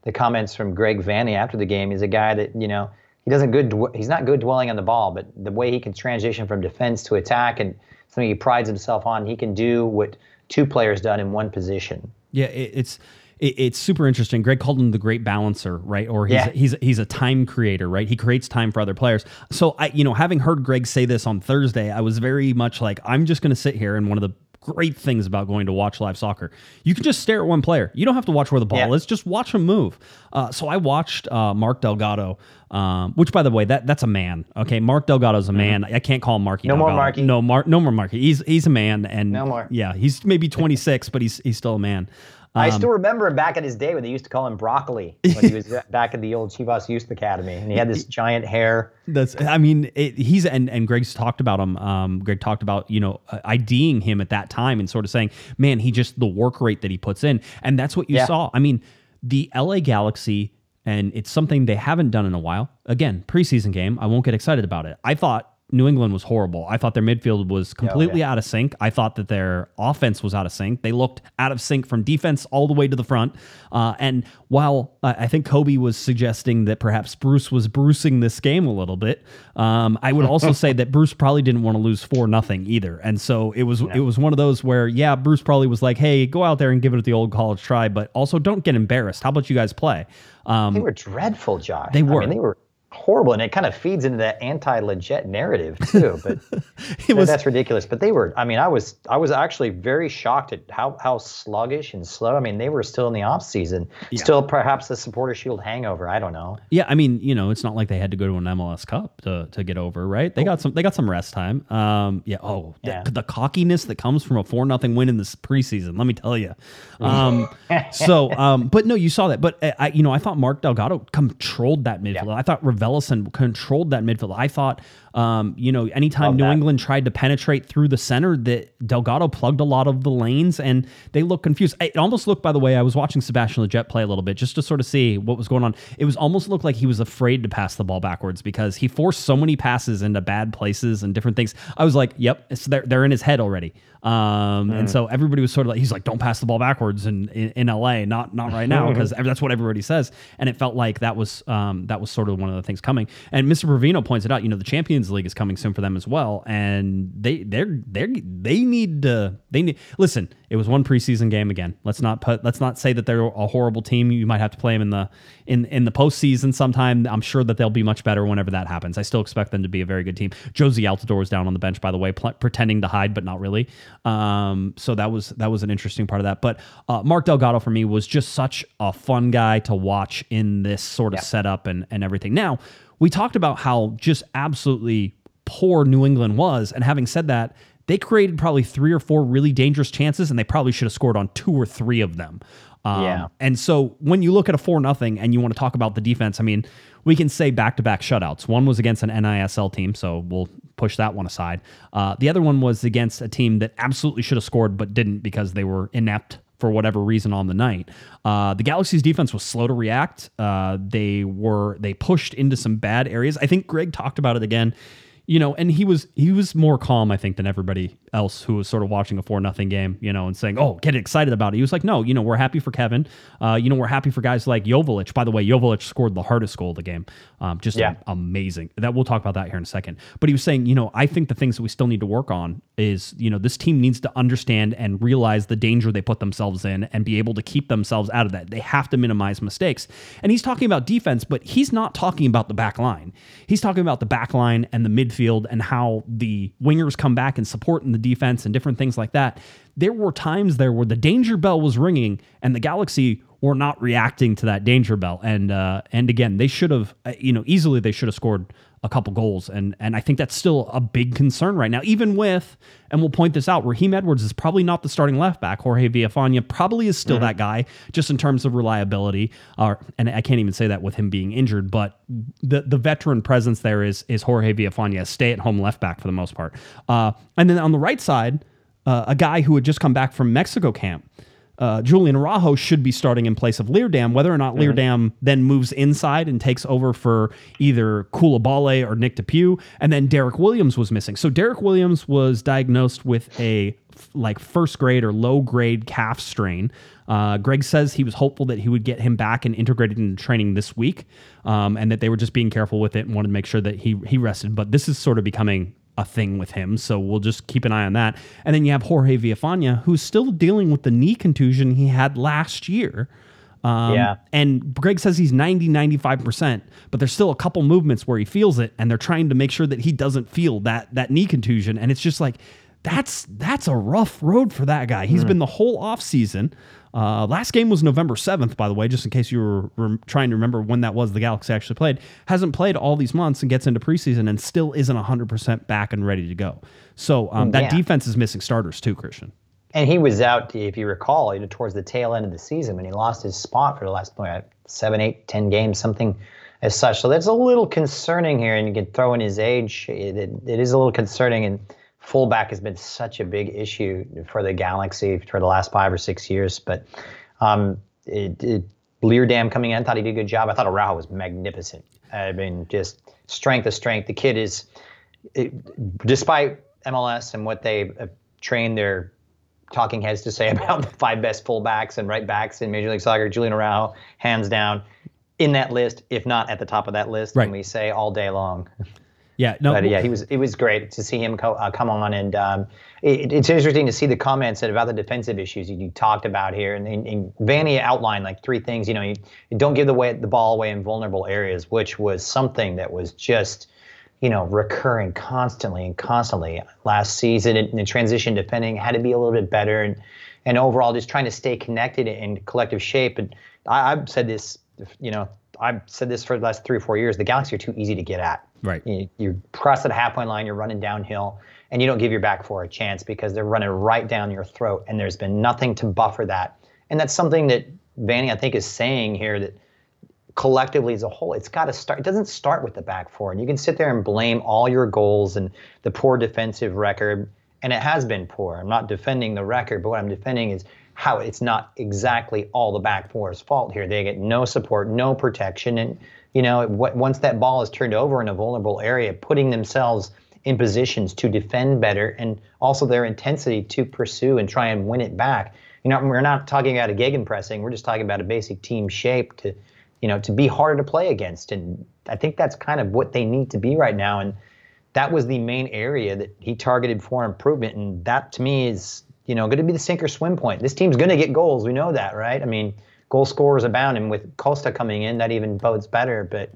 the comments from Greg Vanney after the game. He's a guy that you know he doesn't good. dw- He's not good dwelling on the ball, but the way he can transition from defense to attack and something he prides himself on, he can do what two players done in one position. Yeah, it, it's it, it's super interesting. Greg called him the great balancer, right? Or he's Yeah. he's he's a time creator, right? He creates time for other players. So I, you know, having heard Greg say this on Thursday, I was very much like, I'm just going to sit here and one of the great things about going to watch live soccer, you can just stare at one player. You don't have to watch where the ball Yeah. is; just watch him move. Uh, so I watched uh, Mark Delgado, um, which by the way, that that's a man. Okay, Mark Delgado's a man. I can't call him Marky. Mm-hmm. No more Marky. No, Mark. No more Marky. He's he's a man, and No more. Yeah, he's maybe 26, but he's he's still a man. I Um, still remember him back in his day when they used to call him Broccoli when he was [LAUGHS] back at the old Chivas Youth Academy, and he had this giant hair. That's. I mean, it, he's and and Greg's talked about him. Um, Greg talked about you know uh, IDing him at that time and sort of saying, man, he just the work rate that he puts in, and that's what you Yeah. saw. I mean, the LA Galaxy, and it's something they haven't done in a while. Again, preseason game. I won't get excited about it. I thought. New England was horrible. I thought their midfield was completely out of sync. I thought that their offense was out of sync. They looked out of sync from defense all the way to the front. Uh, and while I I think Kobe was suggesting that perhaps Bruce was bruising this game a little bit, um, I would also say that Bruce probably didn't want to lose four nothing either. And so it was it was one of those where yeah, Bruce probably was like, hey, go out there and give it the old college try, but also don't get embarrassed. How about you guys play? Um, They were dreadful, Josh. They I were. mean, they were horrible, and it kind of feeds into that anti-legit narrative too. But [LAUGHS] was that's ridiculous. But they were. I mean, I was I was actually very shocked at how how sluggish and slow. I mean, they were still in the off season, still perhaps the supporter shield hangover. I don't know. Yeah, I mean, you know, it's not like they had to go to an MLS Cup to, to get over, right? They got some they got some rest time. Um, yeah. Oh, the, Yeah. the cockiness that comes from a four nothing win in this preseason. Let me tell you. Um, [LAUGHS] so, um, but no, you saw that. But uh, I, you know, I thought Mark Delgado controlled that midfield. I thought Velison controlled that midfield. I thought, um, you know, anytime Love New that. England tried to penetrate through the center, that Delgado plugged a lot of the lanes, and they looked confused. It almost looked, by the way, I was watching Sebastian Lletget play a little bit just to sort of see what was going on. It was almost looked like he was afraid to pass the ball backwards because he forced so many passes into bad places and different things. I was like, yep, it's they're, they're in his head already. Um, And so everybody was sort of like, he's like, don't pass the ball backwards in, in, in LA, not not right now, because [LAUGHS] that's what everybody says. And it felt like that was um, that was sort of one of the things coming. And Mr. Provino points it out. You know, the Champions League is coming soon for them as well, and they they're they they need to they need listen. It was one preseason game again. Let's not put let's not say that they're a horrible team. You might have to play them in the in in the postseason sometime. I'm sure that they'll be much better whenever that happens. I still expect them to be a very good team. Jozy Altidore was down on the bench, by the way, pl- pretending to hide, but not really. Um, so that was that was an interesting part of that. But uh, Mark Delgado for me was just such a fun guy to watch in this sort of setup and and everything. Now we talked about how just absolutely poor New England was, and having said that, they created probably three or four really dangerous chances, and they probably should have scored on two or three of them. Um, Yeah. And so when you look at a four nothing and you want to talk about the defense, I mean, we can say back to back shutouts. One was against an NISL team, so we'll push that one aside. Uh, the other one was against a team that absolutely should have scored but didn't because they were inept for whatever reason on the night. Uh, the Galaxy's defense was slow to react. Uh, they were they pushed into some bad areas. I think Greg talked about it again you know, and he was he was more calm, I think, than everybody else who was sort of watching a four nothing game, you know, and saying, "Oh, get excited about it." He was like, "No, you know, we're happy for Kevin. Uh, you know, we're happy for guys like Joveljic. By the way, Joveljic scored the hardest goal of the game. Um, just Yeah. amazing. That we'll talk about that here in a second. But he was saying, you know, I think the things that we still need to work on is, you know, this team needs to understand and realize the danger they put themselves in and be able to keep themselves out of that. They have to minimize mistakes. And he's talking about defense, but he's not talking about the back line. He's talking about the back line and the midfield and how the wingers come back and support in the defense and different things like that. There were times there where the danger bell was ringing and the Galaxy were not reacting to that danger bell. And uh, and again, they should have, uh, you know, easily they should have scored a couple goals. And and I think that's still a big concern right now, even with, and we'll point this out, Raheem Edwards is probably not the starting left back. Jorge Villafana probably is still that guy, just in terms of reliability. Uh, and I can't even say that with him being injured, but the the veteran presence there is is Jorge Villafana, stay at home left back for the most part. Uh, and then on the right side, uh, a guy who had just come back from Mexico camp uh, Julian Araujo should be starting in place of Leerdam. Whether or not Leerdam then moves inside and takes over for either Coulibaly or Nick DePuy, and then Derek Williams was missing. So Derek Williams was diagnosed with a like first grade or low grade calf strain. Uh, Greg says he was hopeful that he would get him back and integrated into training this week, um, and that they were just being careful with it and wanted to make sure that he he rested. But this is sort of becoming a thing with him. So we'll just keep an eye on that. And then you have Jorge Villafana, who's still dealing with the knee contusion he had last year. Um, Yeah. And Greg says he's 90, 95%, but there's still a couple movements where he feels it, and they're trying to make sure that he doesn't feel that that knee contusion. And it's just like, that's that's a rough road for that guy. He's been the whole offseason. Uh, last game was November 7th, by the way, just in case you were rem- trying to remember when that was the Galaxy actually played. Hasn't played all these months and gets into preseason and still isn't 100% back and ready to go. So um, that Yeah. defense is missing starters too, Christian. And he was out, if you recall, you know, towards the tail end of the season when he lost his spot for the last what, seven, eight, ten games, something as such. So that's a little concerning here, and you can throw in his age. It, it, it is a little concerning, and fullback has been such a big issue for the Galaxy for the last five or six years. But um, it, it, coming in, thought he did a good job. I thought Araujo was magnificent. I mean, just strength of strength. The kid is, it, despite MLS and what they have trained their talking heads to say [LAUGHS] about the five best fullbacks and right backs in Major League Soccer, Julian Araujo, hands down, in that list, if not at the top of that list, Right. and we say all day long. Yeah, no, But yeah, he was. It was great to see him co- uh, come on, and um, it, it's interesting to see the comments about the defensive issues you, you talked about here. And, and, and Vanney outlined like three things. You know, you, you don't give the way the ball away in vulnerable areas, which was something that was just, you know, recurring constantly and constantly last season. And the transition defending had to be a little bit better, and and overall just trying to stay connected in collective shape. And I, I've said this, you know, I've said this for the last three or four years. The Galaxy are too easy to get at. Right. You, you press at the halfway line, you're running downhill, and you don't give your back four a chance because they're running right down your throat, and there's been nothing to buffer that. And that's something that Vanney, I think, is saying here that collectively as a whole, it's got to start. It doesn't start with the back four, and you can sit there and blame all your goals and the poor defensive record, and it has been poor. I'm not defending the record, but what I'm defending is how it's not exactly all the back four's fault here. They get no support, no protection, and you know once that ball is turned over in a vulnerable area, putting themselves in positions to defend better, and also their intensity to pursue and try and win it back. You know, we're not talking about a gegenpressing. We're just talking about a basic team shape to you know, to be harder to play against. And I think that's kind of what they need to be right now. And that was the main area that he targeted for improvement. And that to me is, you know, going to be the sink or swim point. This team's going to get goals. We know that, right? I mean, goal scorers abound. And with Costa coming in, that even bodes better. But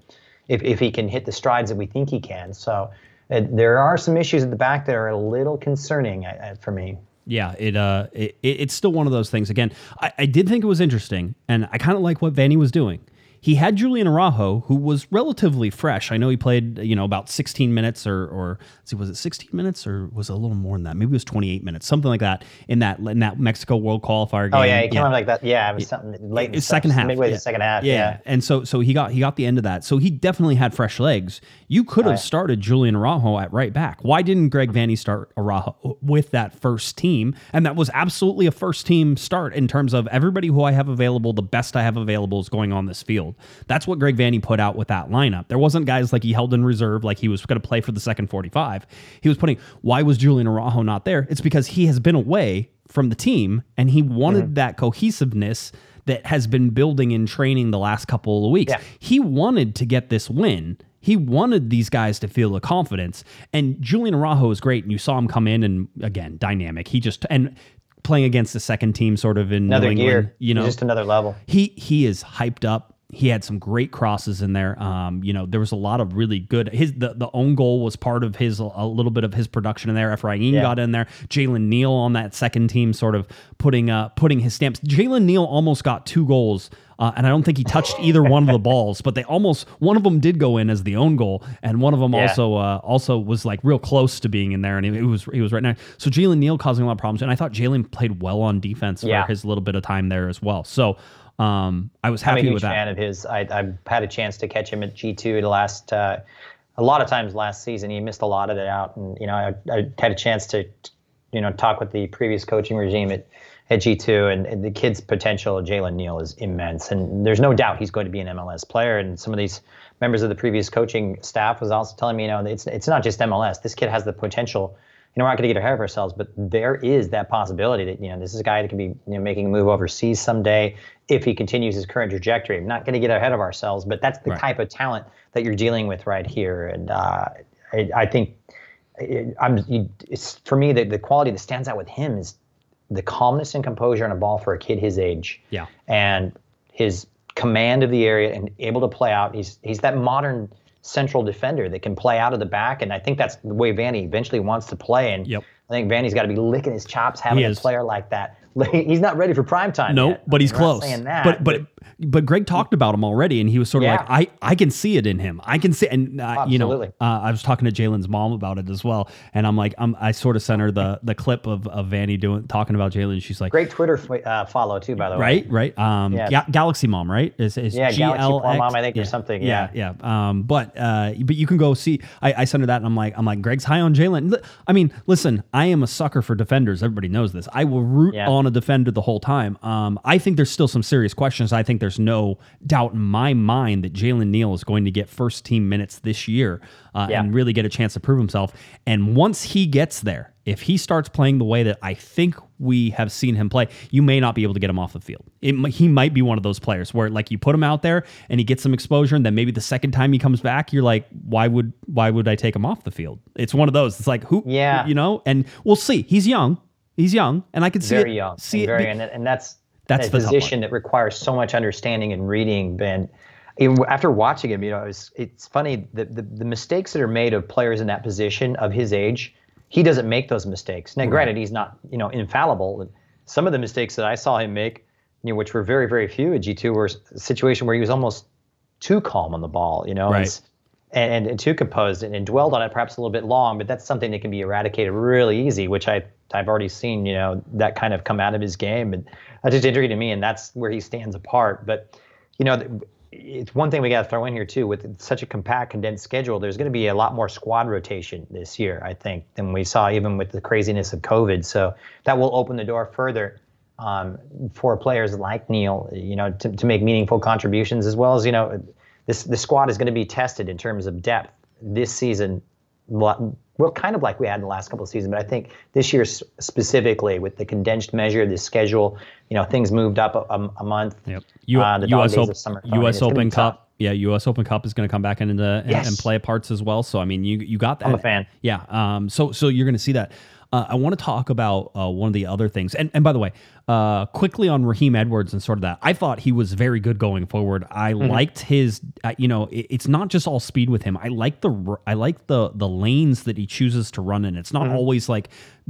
if, if he can hit the strides that we think he can. So uh, there are some issues at the back that are a little concerning uh, for me. Yeah, it uh, it, it's still one of those things. Again, I, I did think it was interesting, and I kind of like what Vanney was doing he had Julian Araujo, who was relatively fresh. I know he played, you know, about 16 minutes or, or see, was it 16 minutes or was it a little more than that? Maybe it was 28 minutes, something like that in that in that Mexico World Qualifier game. Oh yeah, he came yeah. like that. Yeah, it was something late. In the second half, midway yeah. the second half. Yeah. yeah. and so so he got he got the end of that. So he definitely had fresh legs. You could have oh, started Julian Araujo at right back. Why didn't Greg Vanney start Araujo with that first team? And that was absolutely a first team start in terms of everybody who I have available, the best I have available is going on this field. That's what Greg Vanney put out with that lineup. There wasn't guys like he held in reserve, like he was going to play for the second 45. He was putting, why was Julian Araujo not there? It's because he has been away from the team and he wanted mm-hmm. that cohesiveness that has been building in training the last couple of weeks. Yeah. He wanted to get this win. He wanted these guys to feel the confidence. And Julian Araujo is great. And you saw him come in and again, dynamic. He just, and playing against the second team sort of in Another New gear. You know, just another level. he he is hyped up. He had some great crosses in there. Um, you know, there was a lot of really good. His the, the own goal was part of his a little bit of his production in there. Efrain Yeah. got in there. Jalen Neal on that second team, sort of putting uh putting his stamps. Jalen Neal almost got two goals. Uh, and I don't think he touched either [LAUGHS] one of the balls, but they almost one of them did go in as the own goal, and one of them Yeah. also uh, also was like real close to being in there, and it, it was he was right now. So Jalen Neal causing a lot of problems, and I thought Jalen played well on defense for his little bit of time there as well. So um, I was I'm a happy huge with that. fan of his. I, I've had a chance to catch him at G2 the last, uh, a lot of times last season. He missed a lot of it out, and you know, I, I had a chance to, you know, talk with the previous coaching regime at at G2, and, and the kid's potential, Jalen Neal, is immense, and there's no doubt he's going to be an MLS player. And some of these members of the previous coaching staff was also telling me, you know, it's it's not just MLS. This kid has the potential. You know, we're not going to get ahead of ourselves, but there is that possibility that you know this is a guy that could be you know making a move overseas someday if he continues his current trajectory. I'm not going to get ahead of ourselves, but that's the Right. type of talent that you're dealing with right here, and uh, I, I think it, I'm. You, it's for me the the quality that stands out with him is the calmness and composure on a ball for a kid his age Yeah. and his command of the area and able to play out. He's he's that modern central defender that can play out of the back, and I think that's the way Vanney eventually wants to play. And Yep. I think Vanney's got to be licking his chops having a player like that. [LAUGHS] He's not ready for prime time. No, yet. but he's not close. that, but but but Greg talked about him already, and he was sort of Yeah. like, I I can see it in him. I can see, and uh, you know, uh, I was talking to Jalen's mom about it as well, and I'm like, I'm, I sort of sent her the the clip of of Vanney doing talking about Jalen. She's like, great Twitter uh, follow too, by the way. Right, right. Um, Yeah. Ga- Galaxy Mom, right? Is, is Yeah, Galaxy GLX? Mom, I think, or something, Yeah, yeah. Um, but uh, but you can go see. I, I sent her that, and I'm like, I'm like, Greg's high on Jalen. I mean, listen, I am a sucker for defenders. Everybody knows this. I will root Yeah. on a defender the whole time. Um, I think there's still some serious questions. I think there's no doubt in my mind that Jalen Neal is going to get first team minutes this year uh, Yeah. and really get a chance to prove himself. And once he gets there, if he starts playing the way that I think we have seen him play, you may not be able to get him off the field. It, he might be one of those players where like you put him out there and he gets some exposure, and then maybe the second time he comes back, you're like, why would why would I take him off the field? It's one of those. It's like who, Yeah. you know. And we'll see. He's young. He's young, and I could see very it. young, See it. very, be- and, and that's That's a the position that requires so much understanding and reading. Ben, after watching him, you know, it's it's funny the, the the mistakes that are made of players in that position of his age. He doesn't make those mistakes. Now, granted, he's not you know infallible. And some of the mistakes that I saw him make, you know, which were very very few at G two, were a situation where he was almost too calm on the ball. You know, Right. It's- and, and too composed and, and dwelled on it perhaps a little bit long, but that's something that can be eradicated really easy, which I I've already seen, you know, that kind of come out of his game, and that's just intriguing to me, and that's where he stands apart. But you know, it's one thing we got to throw in here too. With such a compact, condensed schedule, there's going to be a lot more squad rotation this year, I think, than we saw even with the craziness of COVID. So that will open the door further um, for players like Neal, you know, to, to make meaningful contributions as well as you know, this the squad is going to be tested in terms of depth this season. Well, kind of like we had in the last couple of seasons, but I think this year specifically with the condensed measure, the schedule, you know, things moved up a, a, month. Yep. U- uh, the U.S. Open, summer. U.S. Open tough. Cup. Yeah, U.S. Open Cup is going to come back into and, Yes. and play parts as well. So I mean, you you got that. I'm a fan. Yeah. Um. So so you're going to see that. Uh, I want to talk about uh, one of the other things, and and by the way, uh, quickly on Raheem Edwards and sort of that. I thought he was very good going forward. I Mm-hmm. liked his, uh, you know, it- it's not just all speed with him. I like the I like the the lanes that he chooses to run in. It's not Mm-hmm. always like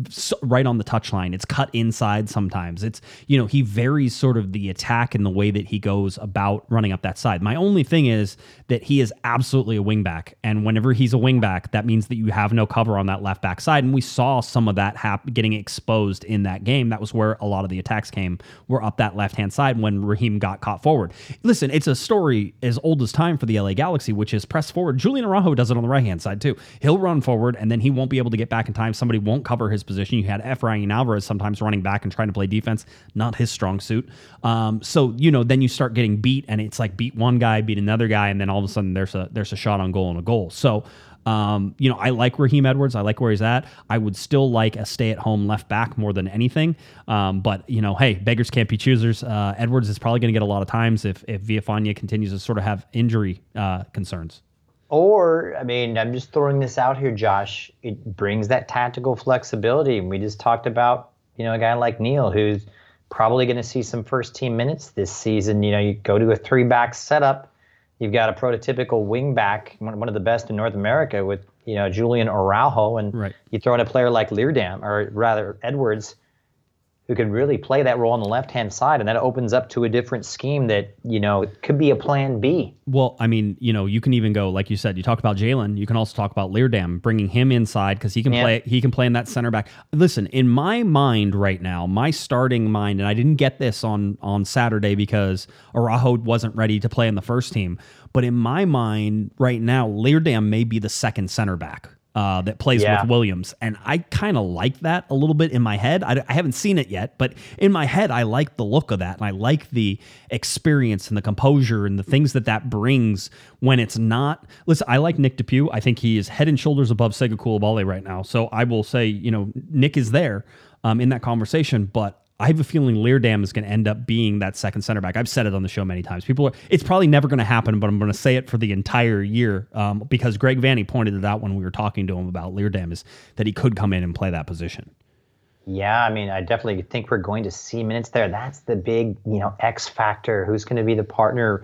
s- right on the touch line. It's cut inside sometimes. It's you know he varies sort of the attack and the way that he goes about running up that side. My only thing is that he is absolutely a wingback, and whenever he's a wingback, that means that you have no cover on that left back side. And we saw some of that hap- getting exposed in that game. That was where a lot of the attacks came. Were up that left hand side when Raheem got caught forward. Listen, it's a story as old as time for the LA Galaxy, which is press forward. Julian Araujo does it on the right hand side too. He'll run forward, and then he won't be able to get back in time. Somebody won't cover his position. You had Efrain Alvarez sometimes running back and trying to play defense, not his strong suit. Um, so you know, then you start getting beat, and it's like beat one guy, beat another guy, and then all of a sudden there's a there's a shot on goal and a goal. So. Um, you know, I like Raheem Edwards. I like where he's at. I would still like a stay-at-home left back more than anything. Um, but you know, hey, beggars can't be choosers. Uh, Edwards is probably going to get a lot of times if if Villafana continues to sort of have injury uh, concerns. Or, I mean, I'm just throwing this out here, Josh. It brings that tactical flexibility. And we just talked about, you know, a guy like Neal who's probably going to see some first team minutes this season. You know, you go to a three back setup, you've got a prototypical wing back, one one of the best in North America with, you know, Julian Araujo. And Right. you throw in a player like Leerdam, or rather Edwards, who can really play that role on the left hand side. And that opens up to a different scheme that, you know, could be a plan B. Well, I mean, you know, you can even go like you said. You talked about Jalen. You can also talk about Leerdam, bringing him inside because he can Yeah. play. He can play in that center back. Listen, in my mind right now, my starting mind, and I didn't get this on on Saturday because Araujo wasn't ready to play in the first team. But in my mind right now, Leerdam may be the second center back. Uh, that plays Yeah. with Williams, and I kind of like that a little bit in my head. I, I haven't seen it yet, but in my head, I like the look of that, and I like the experience and the composure and the things that that brings when it's not. Listen, I like Nick DePuy. I think he is head and shoulders above Sega Coulibaly right now. So I will say, you know, Nick is there um, in that conversation, but. I have a feeling Leerdam is going to end up being that second center back. I've said it on the show many times. People are, it's probably never going to happen, but I'm going to say it for the entire year um, because Greg Vanney pointed it out when we were talking to him about Leerdam is that he could come in and play that position. Yeah, I mean, I definitely think we're going to see minutes there. That's the big, you know, X factor. Who's going to be the partner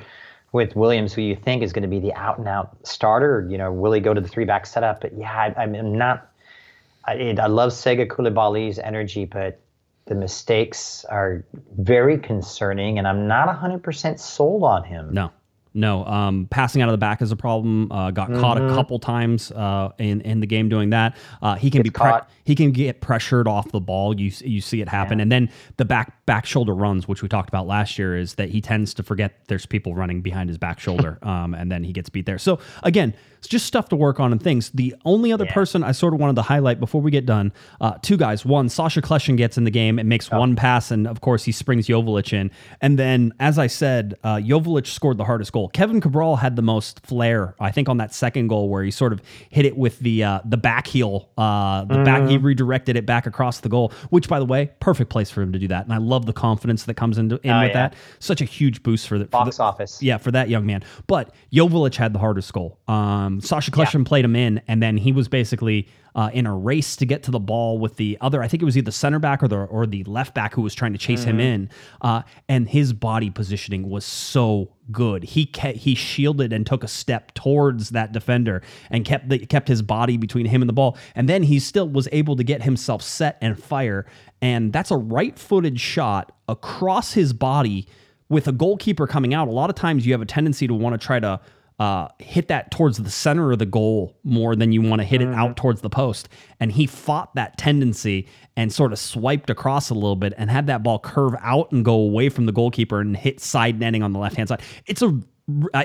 with Williams, who you think is going to be the out and out starter? You know, will he go to the three back setup? But yeah, I, I'm not. I, I love Sega Coulibaly's energy, but the mistakes are very concerning, and I'm not 100% sold on him. No, no. Um, passing out of the back is a problem. Uh, got caught a couple times uh, in in the game doing that. Uh, he can be Mm-hmm. Caught. he can get pressured off the ball. You you see it happen, and then the back back shoulder runs, which we talked about last year, is that he tends to forget there's people running behind his back shoulder, [LAUGHS] um, and then he gets beat there. So again, it's just stuff to work on and things. The only other person I sort of wanted to highlight before we get done, uh, two guys. One, Sacha Kljestan gets in the game and makes one pass, and of course he springs Joveljic in. And then, as I said, uh, Joveljic scored the hardest goal. Kevin Cabral had the most flair, I think, on that second goal where he sort of hit it with the uh, the back heel, uh, the back. He redirected it back across the goal, which, by the way, perfect place for him to do that. And I love the confidence that comes into in Oh, with yeah. that. Such a huge boost for the for Box the- office. yeah, for that young man. But Joveljic had the hardest goal. Um, Sacha Kljestan played him in, and then he was basically uh, in a race to get to the ball with the other. I think it was either the center back or the or the left back who was trying to chase him in. Uh, and his body positioning was so good. He ke- he shielded and took a step towards that defender and kept the, kept his body between him and the ball. And then he still was able to get himself set and fire. And that's a right-footed shot across his body with a goalkeeper coming out, a lot of times you have a tendency to want to try to uh, hit that towards the center of the goal more than you want to hit it out towards the post. And he fought that tendency and sort of swiped across a little bit and had that ball curve out and go away from the goalkeeper and hit side netting on the left hand side. It's a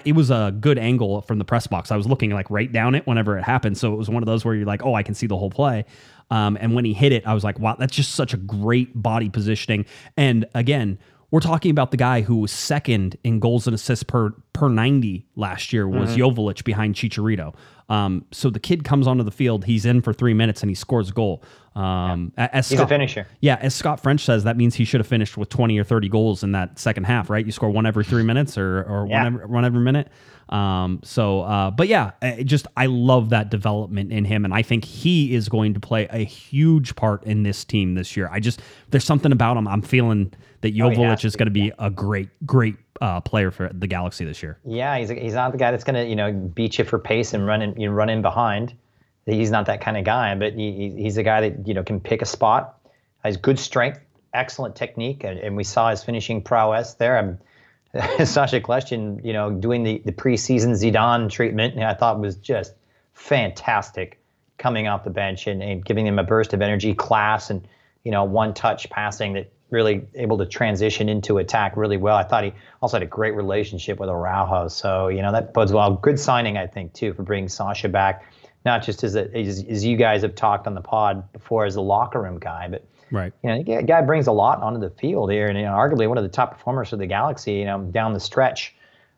it was a good angle from the press box. I was looking like right down it whenever it happened. So it was one of those where you're like, oh, I can see the whole play. Um, and when he hit it, I was like, wow, that's just such a great body positioning. And again, we're talking about the guy who was second in goals and assists per per 90 last year was Mm-hmm. Behind Chicharito. Um, so the kid comes onto the field, he's in for three minutes and he scores a goal. Um, a- as He's a finisher. Yeah, as Scott French says, that means he should have finished with 20 or 30 goals in that second half, right? You score one every three minutes or, or Yeah. one, every, one every minute. Um, so, uh, but yeah, I just I love that development in him, and I think he is going to play a huge part in this team this year. I just there's something about him. I'm feeling that Oh, he is going to be a great, great uh, player for the Galaxy this year. Yeah, he's he's not the guy that's gonna you know beat you for pace and run in you know, run in behind. He's not that kind of guy, but he, he- he's a guy that you know can pick a spot. Has good strength, excellent technique, and, and we saw his finishing prowess there. I'm, [LAUGHS] Sacha Kljestan, you know, doing the, the preseason Zidane treatment, I thought was just fantastic coming off the bench and, and giving him a burst of energy, class, and you know, one touch passing that really able to transition into attack really well. I thought he also had a great relationship with Araujo. So, you know, that bodes well. Good signing, I think, too, for bringing Sacha back, not just as, a, as, as you guys have talked on the pod before as a locker room guy, but Right. you know, the guy brings a lot onto the field here, and you know, arguably one of the top performers for the Galaxy, you know, down the stretch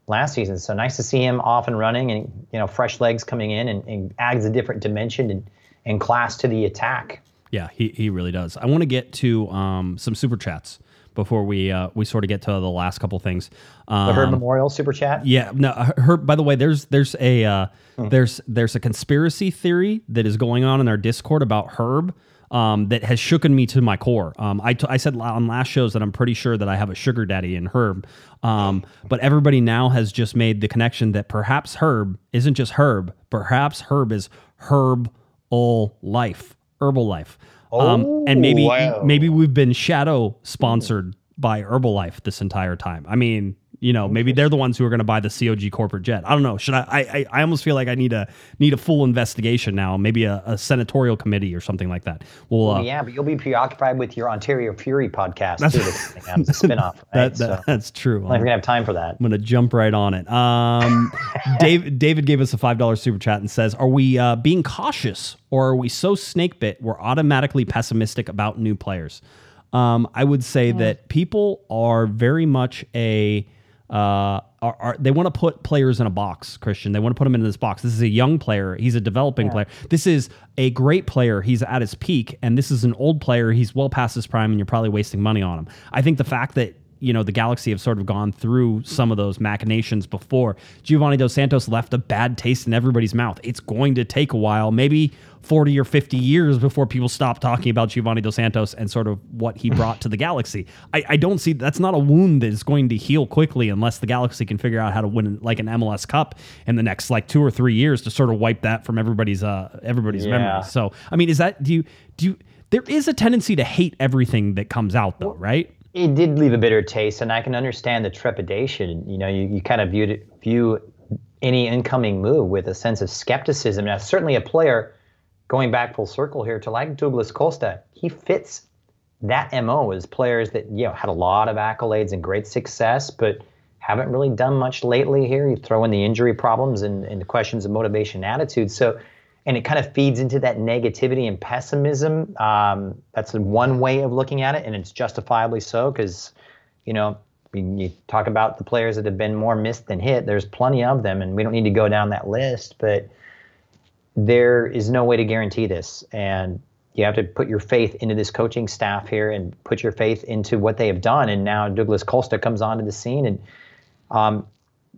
last season. So nice to see him off and running, and you know, fresh legs coming in, and, and adds a different dimension and, and class to the attack. Yeah, he, he really does. I want to get to um, some super chats before we uh, we sort of get to the last couple things. Um, The Herb Memorial Super Chat. Yeah, no. Her. By the way, there's there's a uh, Hmm. there's there's a conspiracy theory that is going on in our Discord about Herb. Um, that has shooken me to my core. Um, I, t- I said on last shows that I'm pretty sure that I have a sugar daddy in Herb. Um, but everybody now has just made the connection that perhaps Herb isn't just Herb. Perhaps Herb is Herb all life, herbal life. Um, and maybe wow. maybe we've been shadow sponsored by Herbalife this entire time. I mean, you know, maybe they're the ones who are going to buy the COG corporate jet. I don't know. Should I, I? I almost feel like I need a need a full investigation now. Maybe a, a senatorial committee or something like that. Well, uh, Yeah, but you'll be preoccupied with your Ontario Fury podcast too. That's out. It's a spinoff. [LAUGHS] Right? that, that so that's true. I'm not gonna have time for that. I'm gonna jump right on it. Um, [LAUGHS] Dave, David gave us a five dollar super chat and says, "Are we uh, being cautious, or are we so snake bit we're automatically pessimistic about new players?" Um, I would say that people are very much a uh, are, are they want to put players in a box, Christian. They want to put him in this box. This is a young player. He's a developing player. This is a great player. He's at his peak, and this is an old player. He's well past his prime, and you're probably wasting money on him. I think the fact that you know the Galaxy have sort of gone through some of those machinations before. Giovanni Dos Santos left a bad taste in everybody's mouth. It's going to take a while, maybe 40 or 50 years before people stop talking about Giovanni Dos Santos and sort of what he brought to the Galaxy. I, I don't see that's not a wound that is going to heal quickly unless the Galaxy can figure out how to win like an MLS Cup in the next like two or three years to sort of wipe that from everybody's uh everybody's Yeah. memory. So I mean, is that do you do you there is a tendency to hate everything that comes out though, right? It did leave a bitter taste, and I can understand the trepidation. You know, you, you kind of viewed view any incoming move with a sense of skepticism. Now, certainly a player going back full circle here to like Douglas Costa, he fits that mo as players that you know had a lot of accolades and great success, but haven't really done much lately. Here, you throw in the injury problems and, and the questions of motivation, and attitude. So, and it kind of feeds into that negativity and pessimism. Um, that's one way of looking at it, and it's justifiably so because you know. You talk about the players that have been more missed than hit. There's plenty of them, and we don't need to go down that list. But there is no way to guarantee this. And you have to put your faith into this coaching staff here and put your faith into what they have done. And now Douglas Costa comes onto the scene and, um,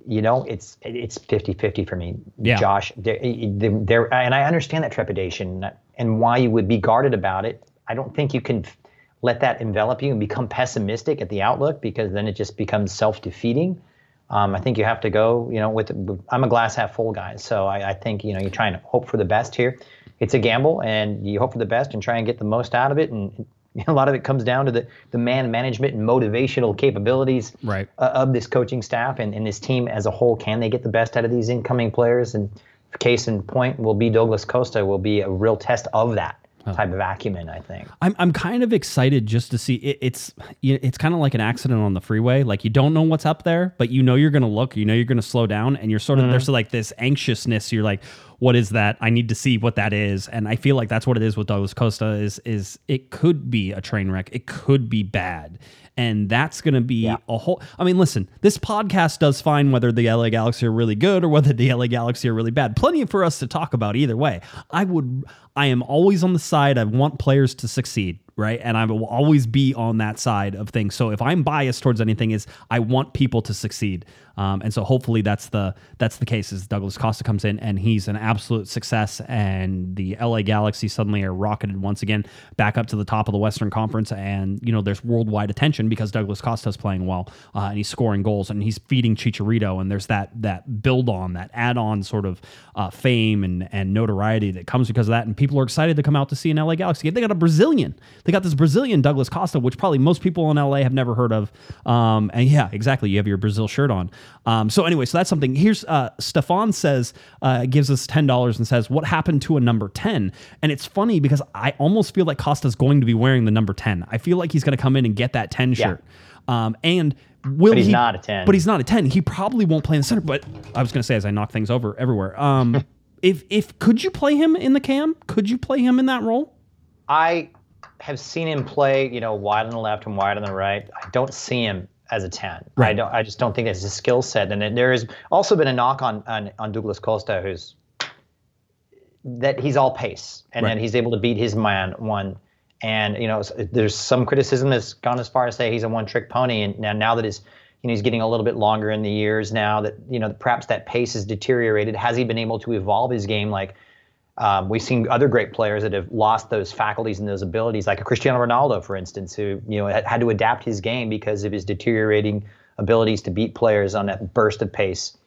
you know, it's it's 50-50 for me, Yeah. Josh. There, there, and I understand that trepidation and why you would be guarded about it. I don't think you can let that envelop you and become pessimistic at the outlook because then it just becomes self-defeating. Um, I think you have to go, you know, with, with I'm a glass half full guy, so I, I think you know you're trying to hope for the best here. It's a gamble, and you hope for the best and try and get the most out of it. And [LAUGHS] a lot of it comes down to the the man management and motivational capabilities Right. uh, of this coaching staff and, and this team as a whole. Can they get the best out of these incoming players? And case in point will be Douglas Costa will be a real test of that. Type of acumen. I think. I'm I'm kind of excited just to see it, it's it's kind of like an accident on the freeway. Like you don't know what's up there, but you know you're going to look, you know you're going to slow down, and you're sort of there's mm-hmm. like this anxiousness. You're like, what is that? I need to see what that is, and I feel like that's what it is with Douglas Costa. Is is it could be a train wreck. It could be bad. And that's going to be Yeah. a whole. I mean, listen, this podcast does fine whether the LA Galaxy are really good or whether the LA Galaxy are really bad. Plenty for us to talk about either way. I would, I am always on the side. I want players to succeed, right? And I will always be on that side of things. So if I'm biased towards anything, is I want people to succeed. Um, and so hopefully that's the that's the case. Is Douglas Costa comes in and he's an absolute success, and the LA Galaxy suddenly are rocketed once again back up to the top of the Western Conference, and you know there's worldwide attention because Douglas Costa's playing well uh, and he's scoring goals and he's feeding Chicharito, and there's that that build on that add on sort of uh, fame and and notoriety that comes because of that, and people are excited to come out to see an LA Galaxy. game. They got a Brazilian, got this Brazilian Douglas Costa, which probably most people in LA have never heard of. Um, and yeah, exactly, you have your Brazil shirt on. Um, so anyway, so that's something. Here's uh, Stefan says uh, gives us ten dollars and says what happened to a number ten, and it's funny because I almost feel like Costa's going to be wearing the number ten. I feel like he's going to come in and get that ten shirt. Um, and will But he's he- not a 10. But he's not a ten. He probably won't play in the center. But I was going to say as I knock things over everywhere. Um, [LAUGHS] if if could you play him in the cam? Could you play him in that role? I have seen him play, you know, wide on the left and wide on the right. I don't see him as a 10. I Right. don't I just don't think that's his skill set. And then there has also been a knock on on, on Douglas Costa who's that he's all pace and Right. then he's able to beat his man one and you know there's some criticism that's gone as far as say he's a one trick pony and now now that his you know he's getting a little bit longer in the years now that you know perhaps that pace has deteriorated has he been able to evolve his game like um, we've seen other great players that have lost those faculties and those abilities, like a Cristiano Ronaldo, for instance, who you know had, to adapt his game because of his deteriorating abilities to beat players on that burst of pace.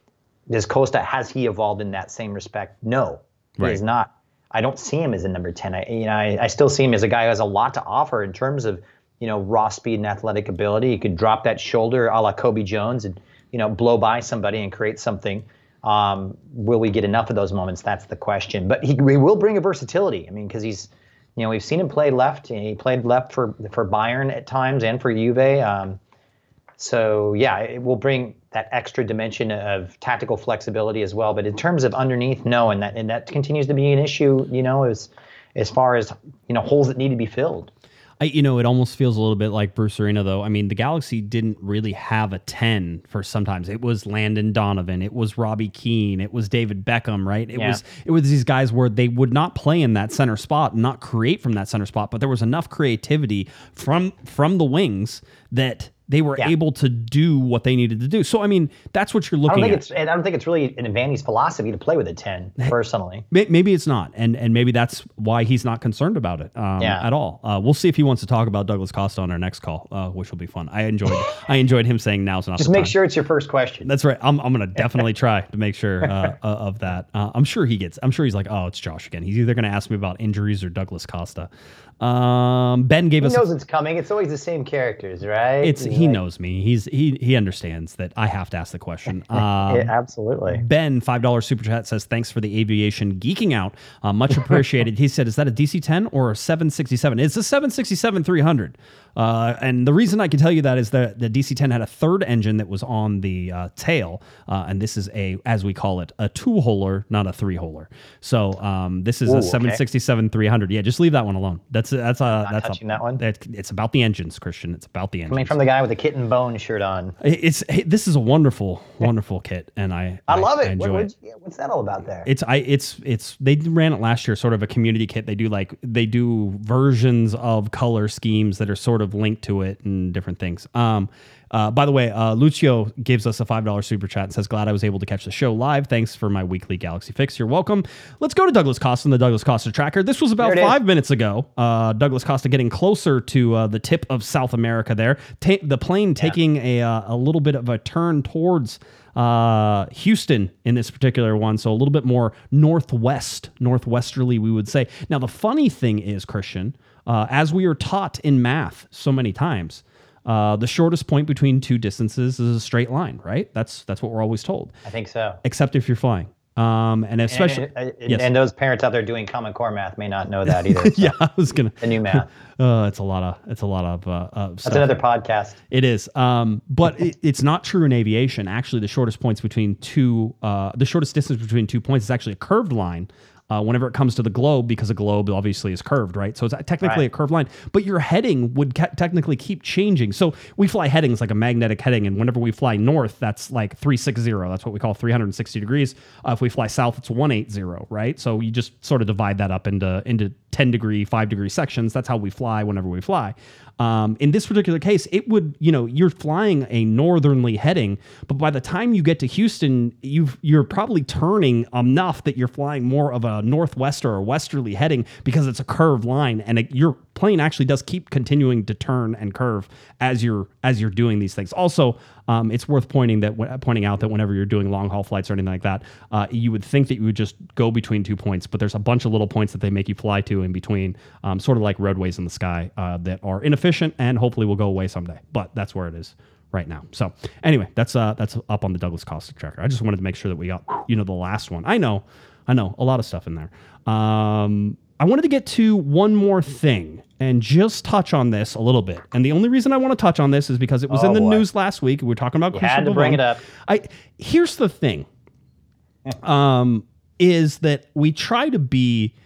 Does Costa has he evolved in that same respect? No, he Right. is not. I don't see him as a number ten. I you know I, I still see him as a guy who has a lot to offer in terms of you know raw speed and athletic ability. He could drop that shoulder a la Cobi Jones and you know blow by somebody and create something. Um, will we get enough of those moments? That's the question. But he, he will bring a versatility. I mean, because he's, you know, we've seen him play left. He played left for for Bayern at times and for Juve. Um, so yeah, it will bring that extra dimension of tactical flexibility as well. But in terms of underneath, no, and that and that continues to be an issue. You know, as as far as you know, holes that need to be filled. I, you know, it almost feels a little bit like Bruce Arena, though. I mean, the Galaxy didn't really have a 10 for sometimes. It was Landon Donovan, it was Robbie Keane, it was David Beckham, right? It Yeah. was it was these guys where they would not play in that center spot, not create from that center spot, but there was enough creativity from from the wings that they were Yeah. able to do what they needed to do. So I mean, that's what you're looking I don't think at. it's and I don't think it's really an Vanney's philosophy to play with a ten [LAUGHS] personally. Maybe it's not, and and maybe that's why he's not concerned about it um, Yeah. at all. Uh, we'll see if he wants to talk about Douglas Costa on our next call, uh, which will be fun. I enjoyed [LAUGHS] I enjoyed him saying now's not Just make time." sure it's your first question. That's right. I'm, I'm gonna [LAUGHS] definitely try to make sure uh, uh, of that. Uh, I'm sure he gets. I'm sure he's like, oh, it's Josh again. He's either gonna ask me about injuries or Douglas Costa. Um, ben gave He us. He knows it's coming. It's always the same characters, right? it's He's he like- knows me. He's he he understands that I have to ask the question. [LAUGHS] Um, Yeah, absolutely. Ben, five dollars super chat says thanks for the aviation geeking out, uh, much appreciated. [LAUGHS] he said, "Is that a DC ten or a seven sixty seven? It's a seven sixty seven three hundred." Uh, and the reason I can tell you that is that the DC ten had a third engine that was on the uh, tail, uh, and this is a, as we call it, a two holer, not a three holer. So um, this is Ooh, a okay. seven sixty seven three hundred. Yeah, just leave that one alone. That's that's a that's touching a, that one? It's, it's about the engines, Christian. It's about the engines. Coming from the guy with the kitten bone shirt on. it's hey, this is a wonderful, wonderful kit, and I I love it. enjoy What, it. what's, that all about there? It's I it's it's they ran it last year, sort of a community kit. They do like they do versions of color schemes that are sort of linked to it and different things. Um, uh, by the way, uh, Lucio gives us a five dollar super chat and says, "Glad I was able to catch the show live. Thanks for my weekly Galaxy fix. You're welcome." Let's go to Douglas Costa and the Douglas Costa tracker. This was about it is. five minutes ago. Uh, Douglas Costa getting closer to uh, the tip of South America. There, Ta- the plane taking a uh, a little bit of a turn towards uh, Houston in this particular one, so a little bit more northwest, northwesterly, we would say. Now, the funny thing is, Christian, uh, as we are taught in math so many times, uh, the shortest point between two distances is a straight line, right? That's that's what we're always told I think so. except if you're flying. Um, and especially, and, and, yes. and those parents out there doing Common Core math may not know that either. [LAUGHS] so yeah, I was gonna. The new math. [LAUGHS] Uh, it's a lot of it's a lot of uh, uh That's another podcast. It is, um, but it, it's not true in aviation. Actually, the shortest points between two, uh, the shortest distance between two points is actually a curved line. Uh, whenever it comes to the globe, because a globe obviously is curved, right? So it's technically Right. a curved line, but your heading would ca- technically keep changing. So we fly headings like a magnetic heading, and whenever we fly north, that's like 360. That's what we call 360 degrees. Uh, if we fly south, it's 180, right? So you just sort of divide that up into into 10 degree, 5 degree sections. That's how we fly whenever we fly. Um, in this particular case, it would, you know, you're flying a northerly heading, but by the time you get to Houston, you've you're probably turning enough that you're flying more of a northwester or a westerly heading because it's a curved line, and it, your plane actually does keep continuing to turn and curve as you're as you're doing these things. Also, um, it's worth pointing that pointing out that whenever you're doing long haul flights or anything like that, uh, you would think that you would just go between two points, but there's a bunch of little points that they make you fly to in between, um, sort of like roadways in the sky uh, that are inefficient and hopefully will go away someday. But that's where it is right now. So anyway, that's uh, that's up on the Douglas Costa tracker. I just wanted to make sure that we got you know the last one. I know, I know a lot of stuff in there. Um, I wanted to get to one more thing and just touch on this a little bit. And the only reason I want to touch on this is because it was Oh, in the boy. news last week. We were talking about You Christian had to bring it up. I here's the thing. Um, is that we try to be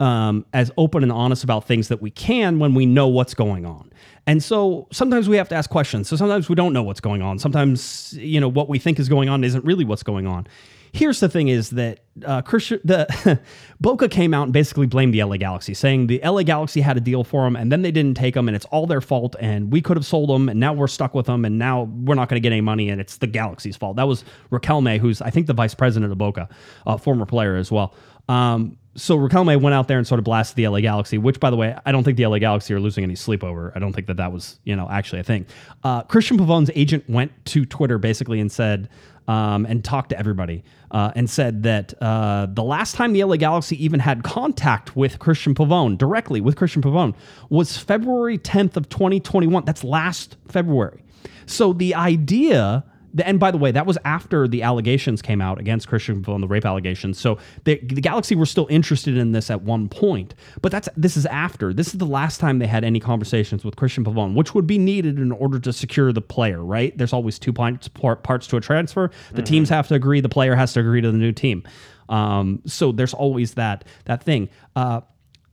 um, as open and honest about things that we can when we know what's going on. And so sometimes we have to ask questions. So sometimes we don't know what's going on. Sometimes you know what we think is going on isn't really what's going on. Here's the thing: is that uh, Christian the [LAUGHS] Boca came out and basically blamed the LA Galaxy, saying the LA Galaxy had a deal for them and then they didn't take them, and it's all their fault, and we could have sold them, and now we're stuck with them, and now we're not going to get any money, and it's the Galaxy's fault. That was Riquelme, who's I think the vice president of Boca, a former player as well. Um, so May went out there and sort of blasted the LA Galaxy, which, by the way, I don't think the LA Galaxy are losing any sleep over. I don't think that that was, you know, actually a thing. Uh, Cristian Pavón's agent went to Twitter basically and said, um, and talked to everybody uh, and said that uh, the last time the LA Galaxy even had contact with Cristian Pavón, directly with Cristian Pavón, was February 10th of 2021. That's last February. So the idea and by the way, that was after the allegations came out against Cristian Pavón, the rape allegations. So the, the Galaxy were still interested in this at one point, but that's this is after. This is the last time they had any conversations with Cristian Pavón, which would be needed in order to secure the player. Right? There's always two parts parts to a transfer. The teams have to agree. The player has to agree to the new team. Um, so there's always that that thing. Uh,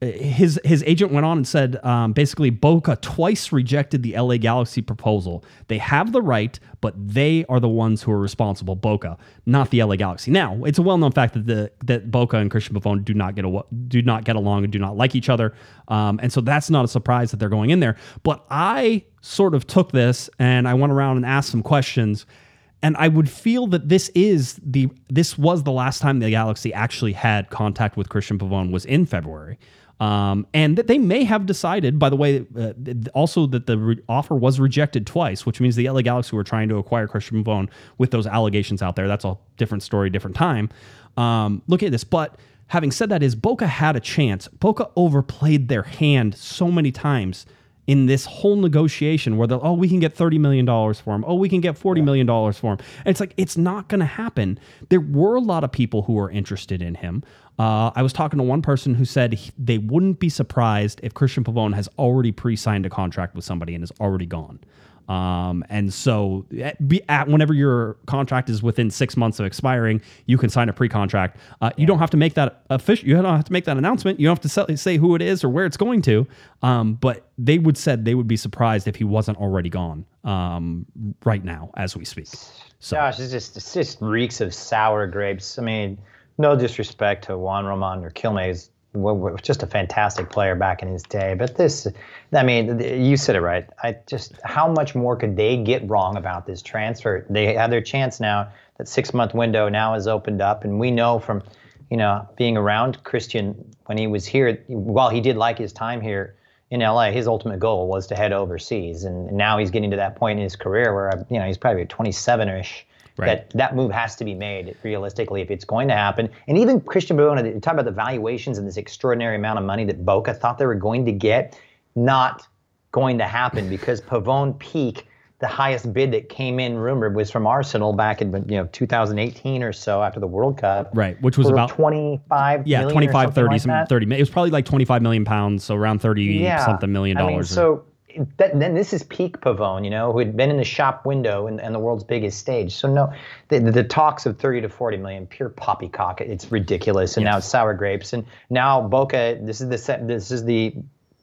his his agent went on and said um, basically Boca twice rejected the LA Galaxy proposal. They have the right, but they are the ones who are responsible. Boca, not the LA Galaxy. Now it's a well known fact that the that Boca and Cristian Pavón do not get a, do not get along and do not like each other, um, and so that's not a surprise that they're going in there. But I sort of took this and I went around and asked some questions and I would feel that this is the this was the last time the Galaxy actually had contact with Cristian Pavón was in February, um, and that they may have decided. By the way, uh, also that the re- offer was rejected twice, which means the LA Galaxy were trying to acquire Christian Pavone with those allegations out there. That's a different story, different time. Um, look at this, but. Having said that, is Boca had a chance. Boca overplayed their hand so many times in this whole negotiation where they're, oh, we can get $30 million for him. Oh, we can get $40 million for him. And it's like, it's not going to happen. There were a lot of people who were interested in him. Uh, I was talking to one person who said he- they wouldn't be surprised if Cristian Pavón has already pre signed a contract with somebody and is already gone. Um, and so, at, be, at whenever your contract is within six months of expiring, you can sign a pre-contract. Uh, You don't have to make that official. You don't have to make that announcement. You don't have to sell, say who it is or where it's going to. Um, but they would said they would be surprised if he wasn't already gone um, right now as we speak. So Gosh, it's just it just reeks of sour grapes. I mean, no disrespect to Juan Roman Riquelme, w- w- just a fantastic player back in his day. But this, I mean, you said it right. I just how much more could they get wrong about this transfer? They have their chance now. That six month window now is opened up, and we know from, you know, being around Christian when he was here, while he did like his time here in LA, his ultimate goal was to head overseas, and now he's getting to that point in his career where you know he's probably 27ish. Right. That that move has to be made realistically if it's going to happen. And even Cristian Pavón, you talk about the valuations and this extraordinary amount of money that Boca thought they were going to get, not going to happen because [LAUGHS] Pavón peak the highest bid that came in rumored was from Arsenal back in you know 2018 or so after the World Cup. Right, which was about 25 yeah, million 25, something 30, like some that. 30. It was probably like 25 million pounds, so around 30 something million I mean, dollars. so that, then this is peak Pavón, you know, who had been in the shop window and, and the world's biggest stage. So no, the, the, talks of 30 to 40 million, pure poppycock. It's ridiculous. And now it's sour grapes. And now Boca, this is the set, this is the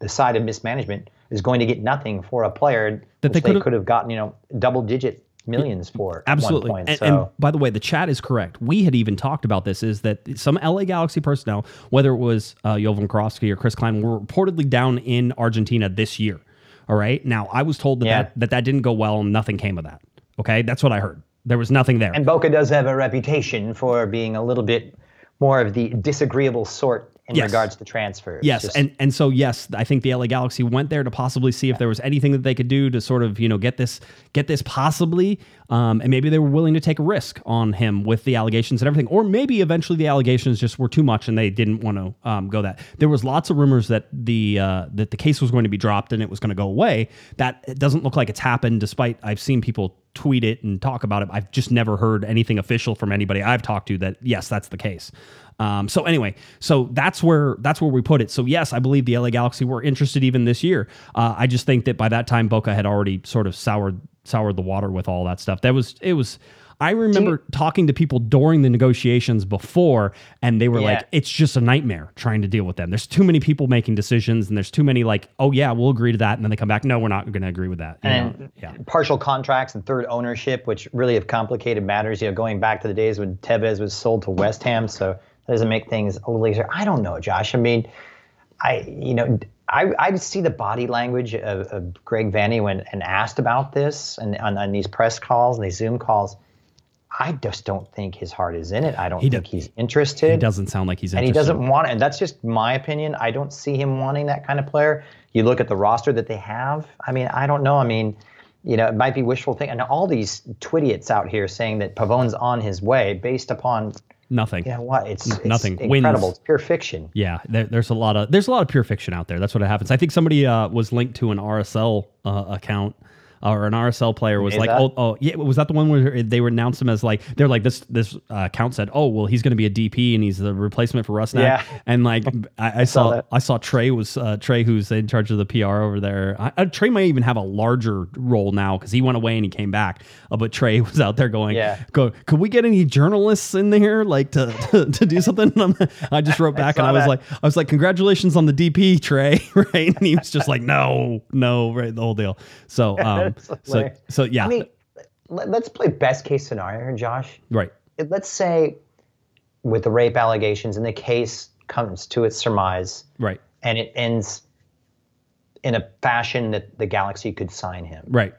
the side of mismanagement is going to get nothing for a player That they could have gotten, you know, double digit millions for Absolutely. at one and, so and by the way, the chat is correct. We had even talked about this is that some LA Galaxy personnel, whether it was uh, Jovan or Chris Klein, were reportedly down in Argentina this year. All right. Now, I was told that Yeah. that, that, that didn't go well and nothing came of that. Okay. That's what I heard. There was nothing there. And Boca does have a reputation for being a little bit more of the disagreeable sort in Yes. regards to transfers. Yes, Just- and and so yes, I think the LA Galaxy went there to possibly see if there was anything that they could do to sort of you know get this get this possibly, um, and maybe they were willing to take a risk on him with the allegations and everything, or maybe eventually the allegations just were too much and they didn't want to um, go that. There was lots of rumors that the uh, that the case was going to be dropped and it was going to go away. That it doesn't look like it's happened, despite I've seen people tweet it and talk about it. I've just never heard anything official from anybody I've talked to that yes, that's the case. Um, so anyway, so that's where that's where we put it. So yes, I believe the LA Galaxy were interested even this year. Uh, I just think that by that time Boca had already sort of soured soured the water with all that stuff. That was it was. I remember talking to people during the negotiations before, and they were Yeah. like, "It's just a nightmare trying to deal with them. There's too many people making decisions, and there's too many like, oh yeah, we'll agree to that, and then they come back, no, we're not going to agree with that. You know? and Yeah, partial contracts and third ownership, which really have complicated matters. You know, going back to the days when Tevez was sold to West Ham, so that doesn't make things a little easier. I don't know, Josh. I mean, I you know. I, I see the body language of, of Greg Vanney when and asked about this and on, on these press calls and these Zoom calls. I just don't think his heart is in it. I don't He think he's interested. it doesn't sound like he's and interested. he doesn't want it. And that's just my opinion. I don't see him wanting that kind of player. You look at the roster that they have. I mean, I don't know. I mean, you know, it might be wishful thinking. And all these twidiots out here saying that Pavón's on his way based upon, Nothing. know what? It's, it's Nothing. incredible. Wins. It's pure fiction. Yeah, there, there's a lot of there's a lot of pure fiction out there. That's what happens. I think somebody uh, was linked to an RSL uh, account. Or an RSL player was like, oh, oh, yeah, was that the one where they would announce him as like, they're like this, this uh, account said, oh, well, he's going to be a DP and he's the replacement for Rusnak. Yeah. And like, I, I [LAUGHS] saw, that. I saw Trey was uh, Trey, who's in charge of the PR over there. I, uh, Trey might even have a larger role now because he went away and he came back. Uh, but Trey [LAUGHS] was out there going, Yeah. go, could we get any journalists in there like to [LAUGHS] to, to do something? And I'm- just wrote back and I was that. like, I was like, congratulations on the DP, Trey, right? And he was just like, no, no, right, the whole deal. So, um, [LAUGHS] So, so yeah, I mean, let, let's play best case scenario Josh. right, Let's say with the rape allegations and the case comes to its surmise right, and it ends in a fashion that the Galaxy could sign him. right.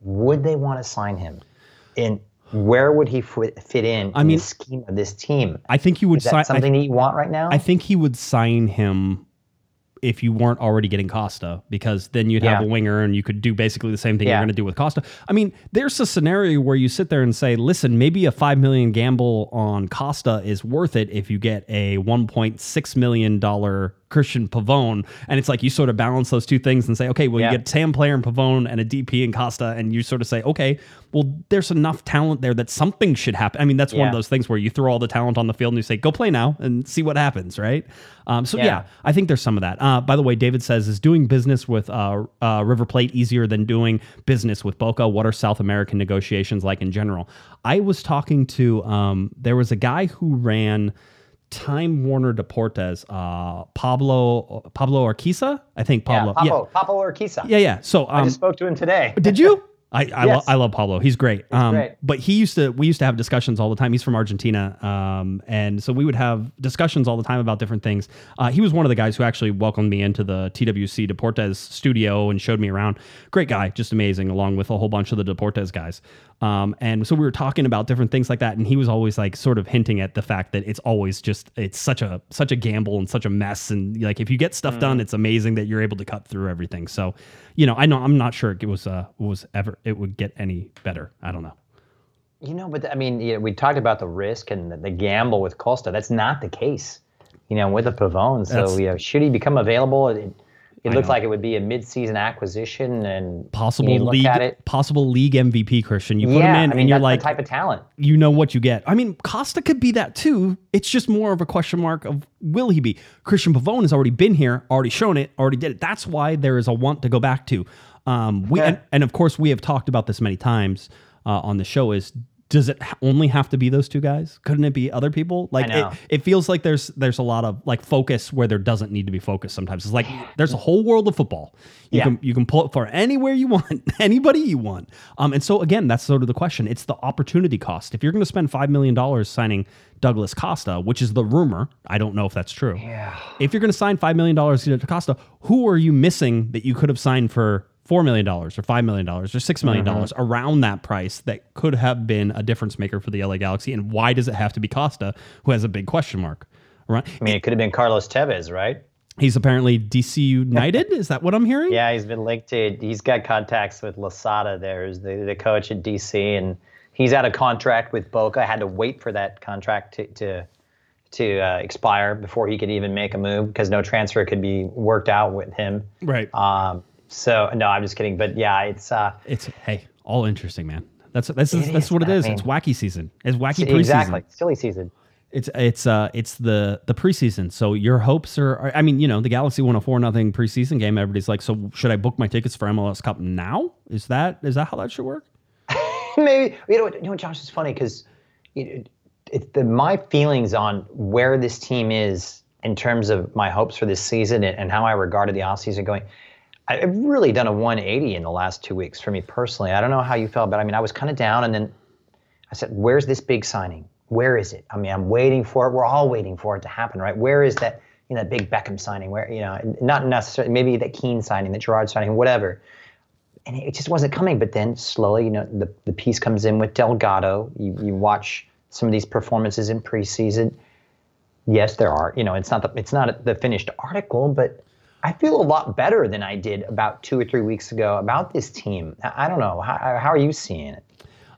would they want to sign him? And where would he fit, fit in I in mean, the scheme of this team? I think he would Is that sign. I, something that you want right now? I think he would sign him if you weren't already getting Costa, because then you'd have Yeah. a winger and you could do basically the same thing you're going to do with Costa. I mean, there's a scenario where you sit there and say, listen, maybe a five million gamble on Costa is worth it if you get a 1.6 million dollar Cristian Pavón, and it's like you sort of balance those two things and say, okay, well, Yeah. you get Sam Player and Pavón and a DP and Costa, and you sort of say, okay, well, there's enough talent there that something should happen. I mean, that's one of those things where you throw all the talent on the field and you say, go play now and see what happens, right? Um, so yeah. Yeah. I think there's some of that. Uh, by the way, David says, is doing business with uh, uh, River Plate easier than doing business with Boca? What are South American negotiations like in general? I was talking to, um, there was a guy who ran Time Warner Deportes, uh, Pablo Pablo Arquiza, I think Pablo. yeah, Pablo. Papo Urquiza. yeah, yeah. So I um, just spoke to him today. did you? [LAUGHS] I I, lo- I love Pablo. He's great. um, great. But he used to we used to have discussions all the time. He's from Argentina, um, and so we would have discussions all the time about different things. Uh, he was one of the guys who actually welcomed me into the TWC Deportes studio and showed me around. Great guy, just amazing, along with a whole bunch of the Deportes guys. Um, and so we were talking about different things like that, and he was always like sort of hinting at the fact that it's always just it's such a such a gamble and such a mess, and like if you get stuff done, it's amazing that you're able to cut through everything. So, you know, I know I'm not sure it was uh was ever it would get any better. I don't know. You know, but I mean, you know, we talked about the risk and the, the gamble with Costa. That's not the case, you know, with a Pavón. So, That's- you know, should he become available? It, I looked know. like it would be a mid-season acquisition, and possible look league at it. possible league MVP Christian. You put yeah, him in I mean and you're like the type of talent. you know what you get. I mean, Costa could be that too. It's just more of a question mark of will he be? Cristian Pavón has already been here, already shown it, already did it. That's why there is a want to go back to. Um, we and, and of course we have talked about this many times uh, on the show. Is does it only have to be those two guys? Couldn't it be other people? Like it, it feels like there's there's a lot of like focus where there doesn't need to be focus. Sometimes it's like there's a whole world of football. You Yeah. can you can pull it for anywhere you want, [LAUGHS] anybody you want. Um, and so again, that's sort of the question. It's the opportunity cost. If you're going to spend five million dollars signing Douglas Costa, which is the rumor, I don't know if that's true. Yeah. If you're going to sign five million dollars to Costa, who are you missing that you could have signed for? Four million dollars, or five million dollars, or six million dollars around that price that could have been a difference maker for the LA Galaxy. And why does it have to be Costa, who has a big question mark? Right? I mean, it could have been Carlos Tevez, right? He's apparently DC United. is that what I'm hearing? [LAUGHS] Yeah, he's been linked to. He's got contacts with Losada. There, who's the the coach at DC, and he's out of contract with Boca. Had to wait for that contract to to to uh, expire before he could even make a move because no transfer could be worked out with him. Right. Um, so no, I'm just kidding. But yeah, it's uh, It's hey, all interesting, man. That's that's It that's what it is. I mean- it's wacky season. It's wacky preseason. exactly silly season. It's it's uh it's the the preseason. So your hopes are, are I mean, you know, the Galaxy won a four nothing preseason game. Everybody's like, so should I book my tickets for MLS Cup now? Is that is that how that should work? [LAUGHS] Maybe you know what? You know what, Josh is funny because it, it, the my feelings on where this team is in terms of my hopes for this season and, and how I regarded the offseason going. I've really done a 180 in the last two weeks for me personally. I don't know how you felt, but I mean, I was kind of down, and then I said, "Where's this big signing? Where is it? I mean, I'm waiting for it. We're all waiting for it to happen, right? Where is that? You know, that big Beckham signing? Where you know, not necessarily maybe that Keane signing, that Gerrard signing, whatever." and it just wasn't coming. But then slowly, you know, the, the piece comes in with Delgado. You, you watch some of these performances in preseason. Yes, there are. You know, it's not the it's not the finished article, but I feel a lot better than I did about two or three weeks ago about this team. I, don't know. How, how are you seeing it?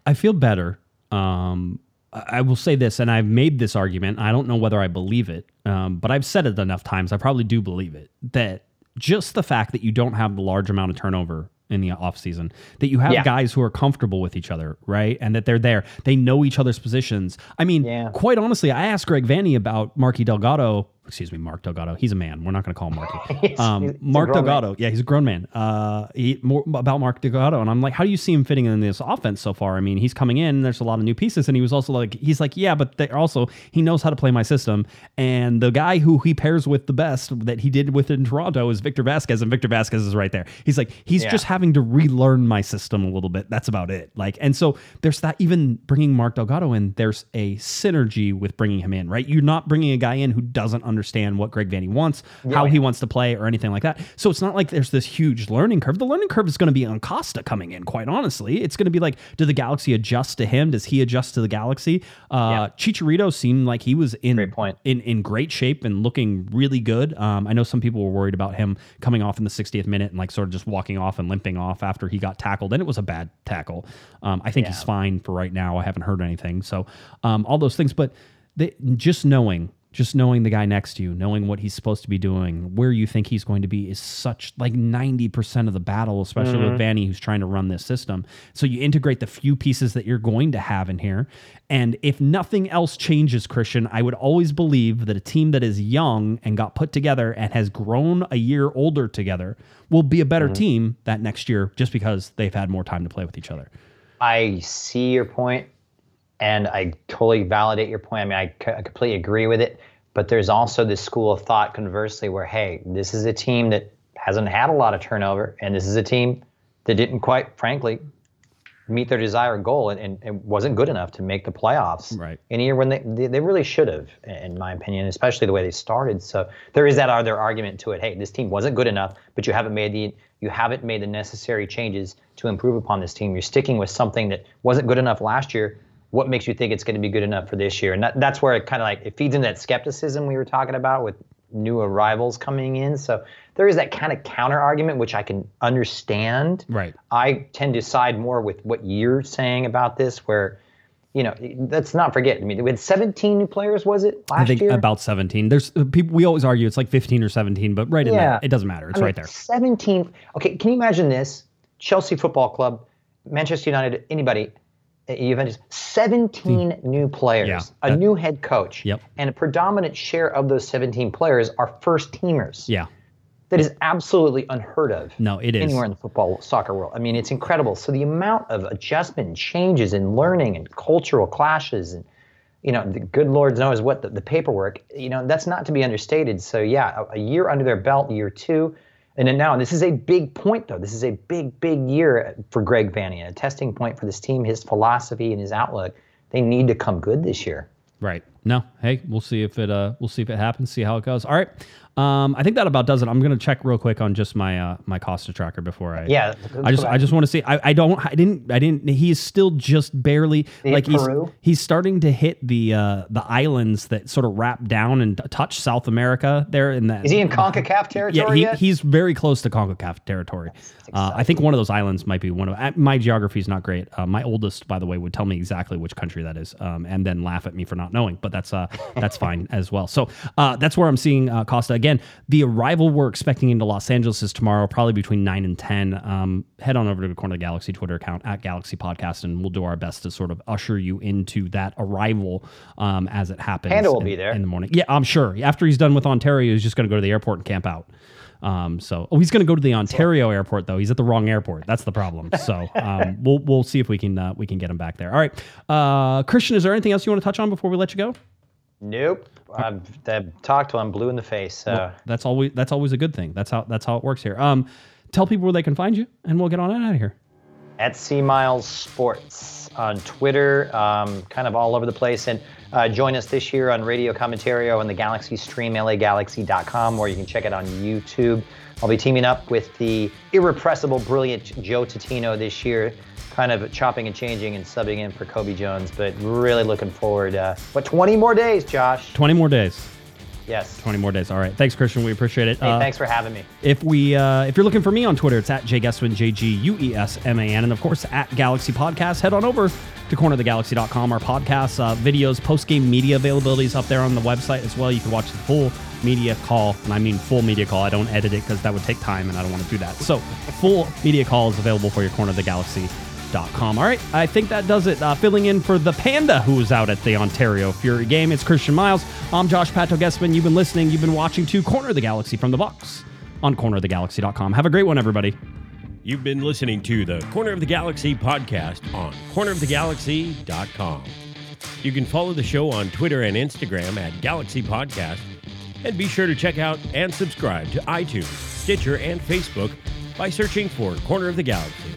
I feel better. Um, I I will say this, and I've made this argument. I don't know whether I believe it, um, but I've said it enough times. I probably do believe it. That just the fact that you don't have the large amount of turnover in the offseason, that you have Yeah. guys who are comfortable with each other, right? And that they're there. They know each other's positions. I mean, Yeah. quite honestly, I asked Greg Vanney about Marky Delgado. Excuse me, Mark Delgado. He's a man. We're not going to call him Marky. [LAUGHS] Um, he's- he's Mark grown man. Delgado. Yeah, he's a grown man. Uh, he, more about Mark Delgado, and I'm like, how do you see him fitting in this offense so far? I mean, he's coming in. There's a lot of new pieces, and he was also like, he's like, yeah, but they also he knows how to play my system, and the guy who he pairs with the best that he did with in Toronto is Victor Vázquez, and Victor Vázquez is right there. He's like, he's Yeah. just having to relearn my system a little bit. That's about it. Like, and so there's that. Even bringing Mark Delgado in, there's a synergy with bringing him in, right? You're not bringing a guy in who doesn't understand what Greg Vanney wants, how he wants to play, or anything like that. So it's not like there's this huge learning curve. The learning curve is going to be on Costa coming in. Quite honestly, it's going to be like, do the Galaxy adjust to him? Does he adjust to the Galaxy? Uh, Chicharito seemed like he was in Great point. in in great shape and looking really good. Um, I know some people were worried about him coming off in the 60th minute and like sort of just walking off and limping off after he got tackled, and it was a bad tackle. Um, I think he's fine for right now. I haven't heard anything, so um, all those things. But they, just knowing, just knowing the guy next to you, knowing what he's supposed to be doing, where you think he's going to be, is such like 90% of the battle, especially with mm-hmm. Vanney, who's trying to run this system. So you integrate the few pieces that you're going to have in here. And if nothing else changes, Christian, I would always believe that a team that is young and got put together and has grown a year older together will be a better mm-hmm. team that next year just because they've had more time to play with each other. I see your point, and I totally validate your point. I mean, I, c- I completely agree with it. But there's also this school of thought, conversely, where hey, this is a team that hasn't had a lot of turnover, and this is a team that didn't quite, frankly, meet their desired goal and, and, and wasn't good enough to make the playoffs Right. in a year when they, they, they really should have, in my opinion, especially the way they started. So there is that other argument to it. Hey, this team wasn't good enough, but you haven't made the you haven't made the necessary changes to improve upon this team. You're sticking with something that wasn't good enough last year. What makes you think it's going to be good enough for this year? And that, that's where it kind of like it feeds into that skepticism we were talking about with new arrivals coming in. So there is that kind of counter argument, which I can understand. Right. I tend to side more with what you're saying about this, where you know, let's not forget. I mean, we had 17 new players, was it last I think year? about 17. There's uh, people. We always argue it's like 15 or 17, but right in Yeah. there, it doesn't matter. It's I mean, right there. 17. Okay, can you imagine this? Chelsea Football Club, Manchester United, anybody, Juventus, 17 new players. Yeah, a that- new head coach, Yep. and a predominant share of those 17 players are first teamers. Yeah. That is absolutely unheard of. No, it is. Anywhere in the football soccer world. I mean, it's incredible. So the amount of adjustment and changes in learning and cultural clashes and you know, the good Lord knows what the, the paperwork, you know, that's not to be understated. So yeah, a, a year under their belt, year two. And then now, this is a big point, though. This is a big, big year for Greg Vanney, a testing point for this team, his philosophy and his outlook. They need to come good this year. Right. No. Hey, we'll see if it uh we'll see if it happens, see how it goes. All right. Um I think that about does it. I'm gonna check real quick on just my uh my Costa tracker before I Yeah, I just I just want to see I, I don't I didn't I didn't he's still just barely like he's Peru? he's starting to hit the uh the islands that sort of wrap down and touch South America there in that Is he in CONCACAF territory yeah, he, yet? he's very close to CONCACAF territory. Uh, I think one of those islands might be one of uh, my geography is not great. Uh, my oldest, by the way, would tell me exactly which country that is, um, and then laugh at me for not knowing. But that's uh, that's fine [LAUGHS] as well. So uh, that's where I'm seeing uh, Costa again. Again, the arrival we're expecting into Los Angeles is tomorrow, probably between nine and ten. Um, head on over to the Corner of the Galaxy Twitter account at Galaxy Podcast, and we'll do our best to sort of usher you into that arrival um, as it happens. Panda will in- be there. in the morning. Yeah, I'm sure. After he's done with Ontario, he's just going to go to the airport and camp out. Um, so oh, he's going to go to the Ontario airport though. He's at the wrong airport. That's the problem. So um, [LAUGHS] we'll we'll see if we can uh, we can get him back there. All right, uh, Christian, is there anything else you want to touch on before we let you go? Nope. I've, talked to him blue in the face. So That's always that's always a good thing. That's how that's how it works here. Um, tell people where they can find you, and we'll get on out of here. at C Miles Sports on Twitter, um, kind of all over the place. And uh, join us this year on Radio Commentario on the Galaxy Stream, lagalaxy.com, or you can check it on YouTube. I'll be teaming up with the irrepressible, brilliant Joe Totino this year, kind of chopping and changing and subbing in for Cobi Jones. But really looking forward. Uh, what 20 more days, Josh? Twenty more days. Yes. Twenty more days. All right. Thanks, Christian. We appreciate it. Hey, Uh, thanks for having me. If we, uh, if you're looking for me on Twitter, it's at J Guesman, J G U E S M A N, and of course at Galaxy Podcast. Head on over to cornerthegalaxy.com. Our podcasts, uh, videos, post game media availabilities up there on the website as well. You can watch the full media call, and I mean full media call. I don't edit it because that would take time, and I don't want to do that. So full media call is available for your Corner of the Galaxy. All right, I think that does it. Uh, filling in for the Panda, who was out at the Ontario Fury game. It's Christian Miles. I'm Josh Pato Guesman. You've been listening. You've been watching to Corner of the Galaxy from the box on cornerofthegalaxy.com. Have a great one, everybody. You've been listening to the Corner of the Galaxy podcast on cornerofthegalaxy.com. You can follow the show on Twitter and Instagram at Galaxy Podcast. And be sure to check out and subscribe to iTunes, Stitcher, and Facebook by searching for Corner of the Galaxy.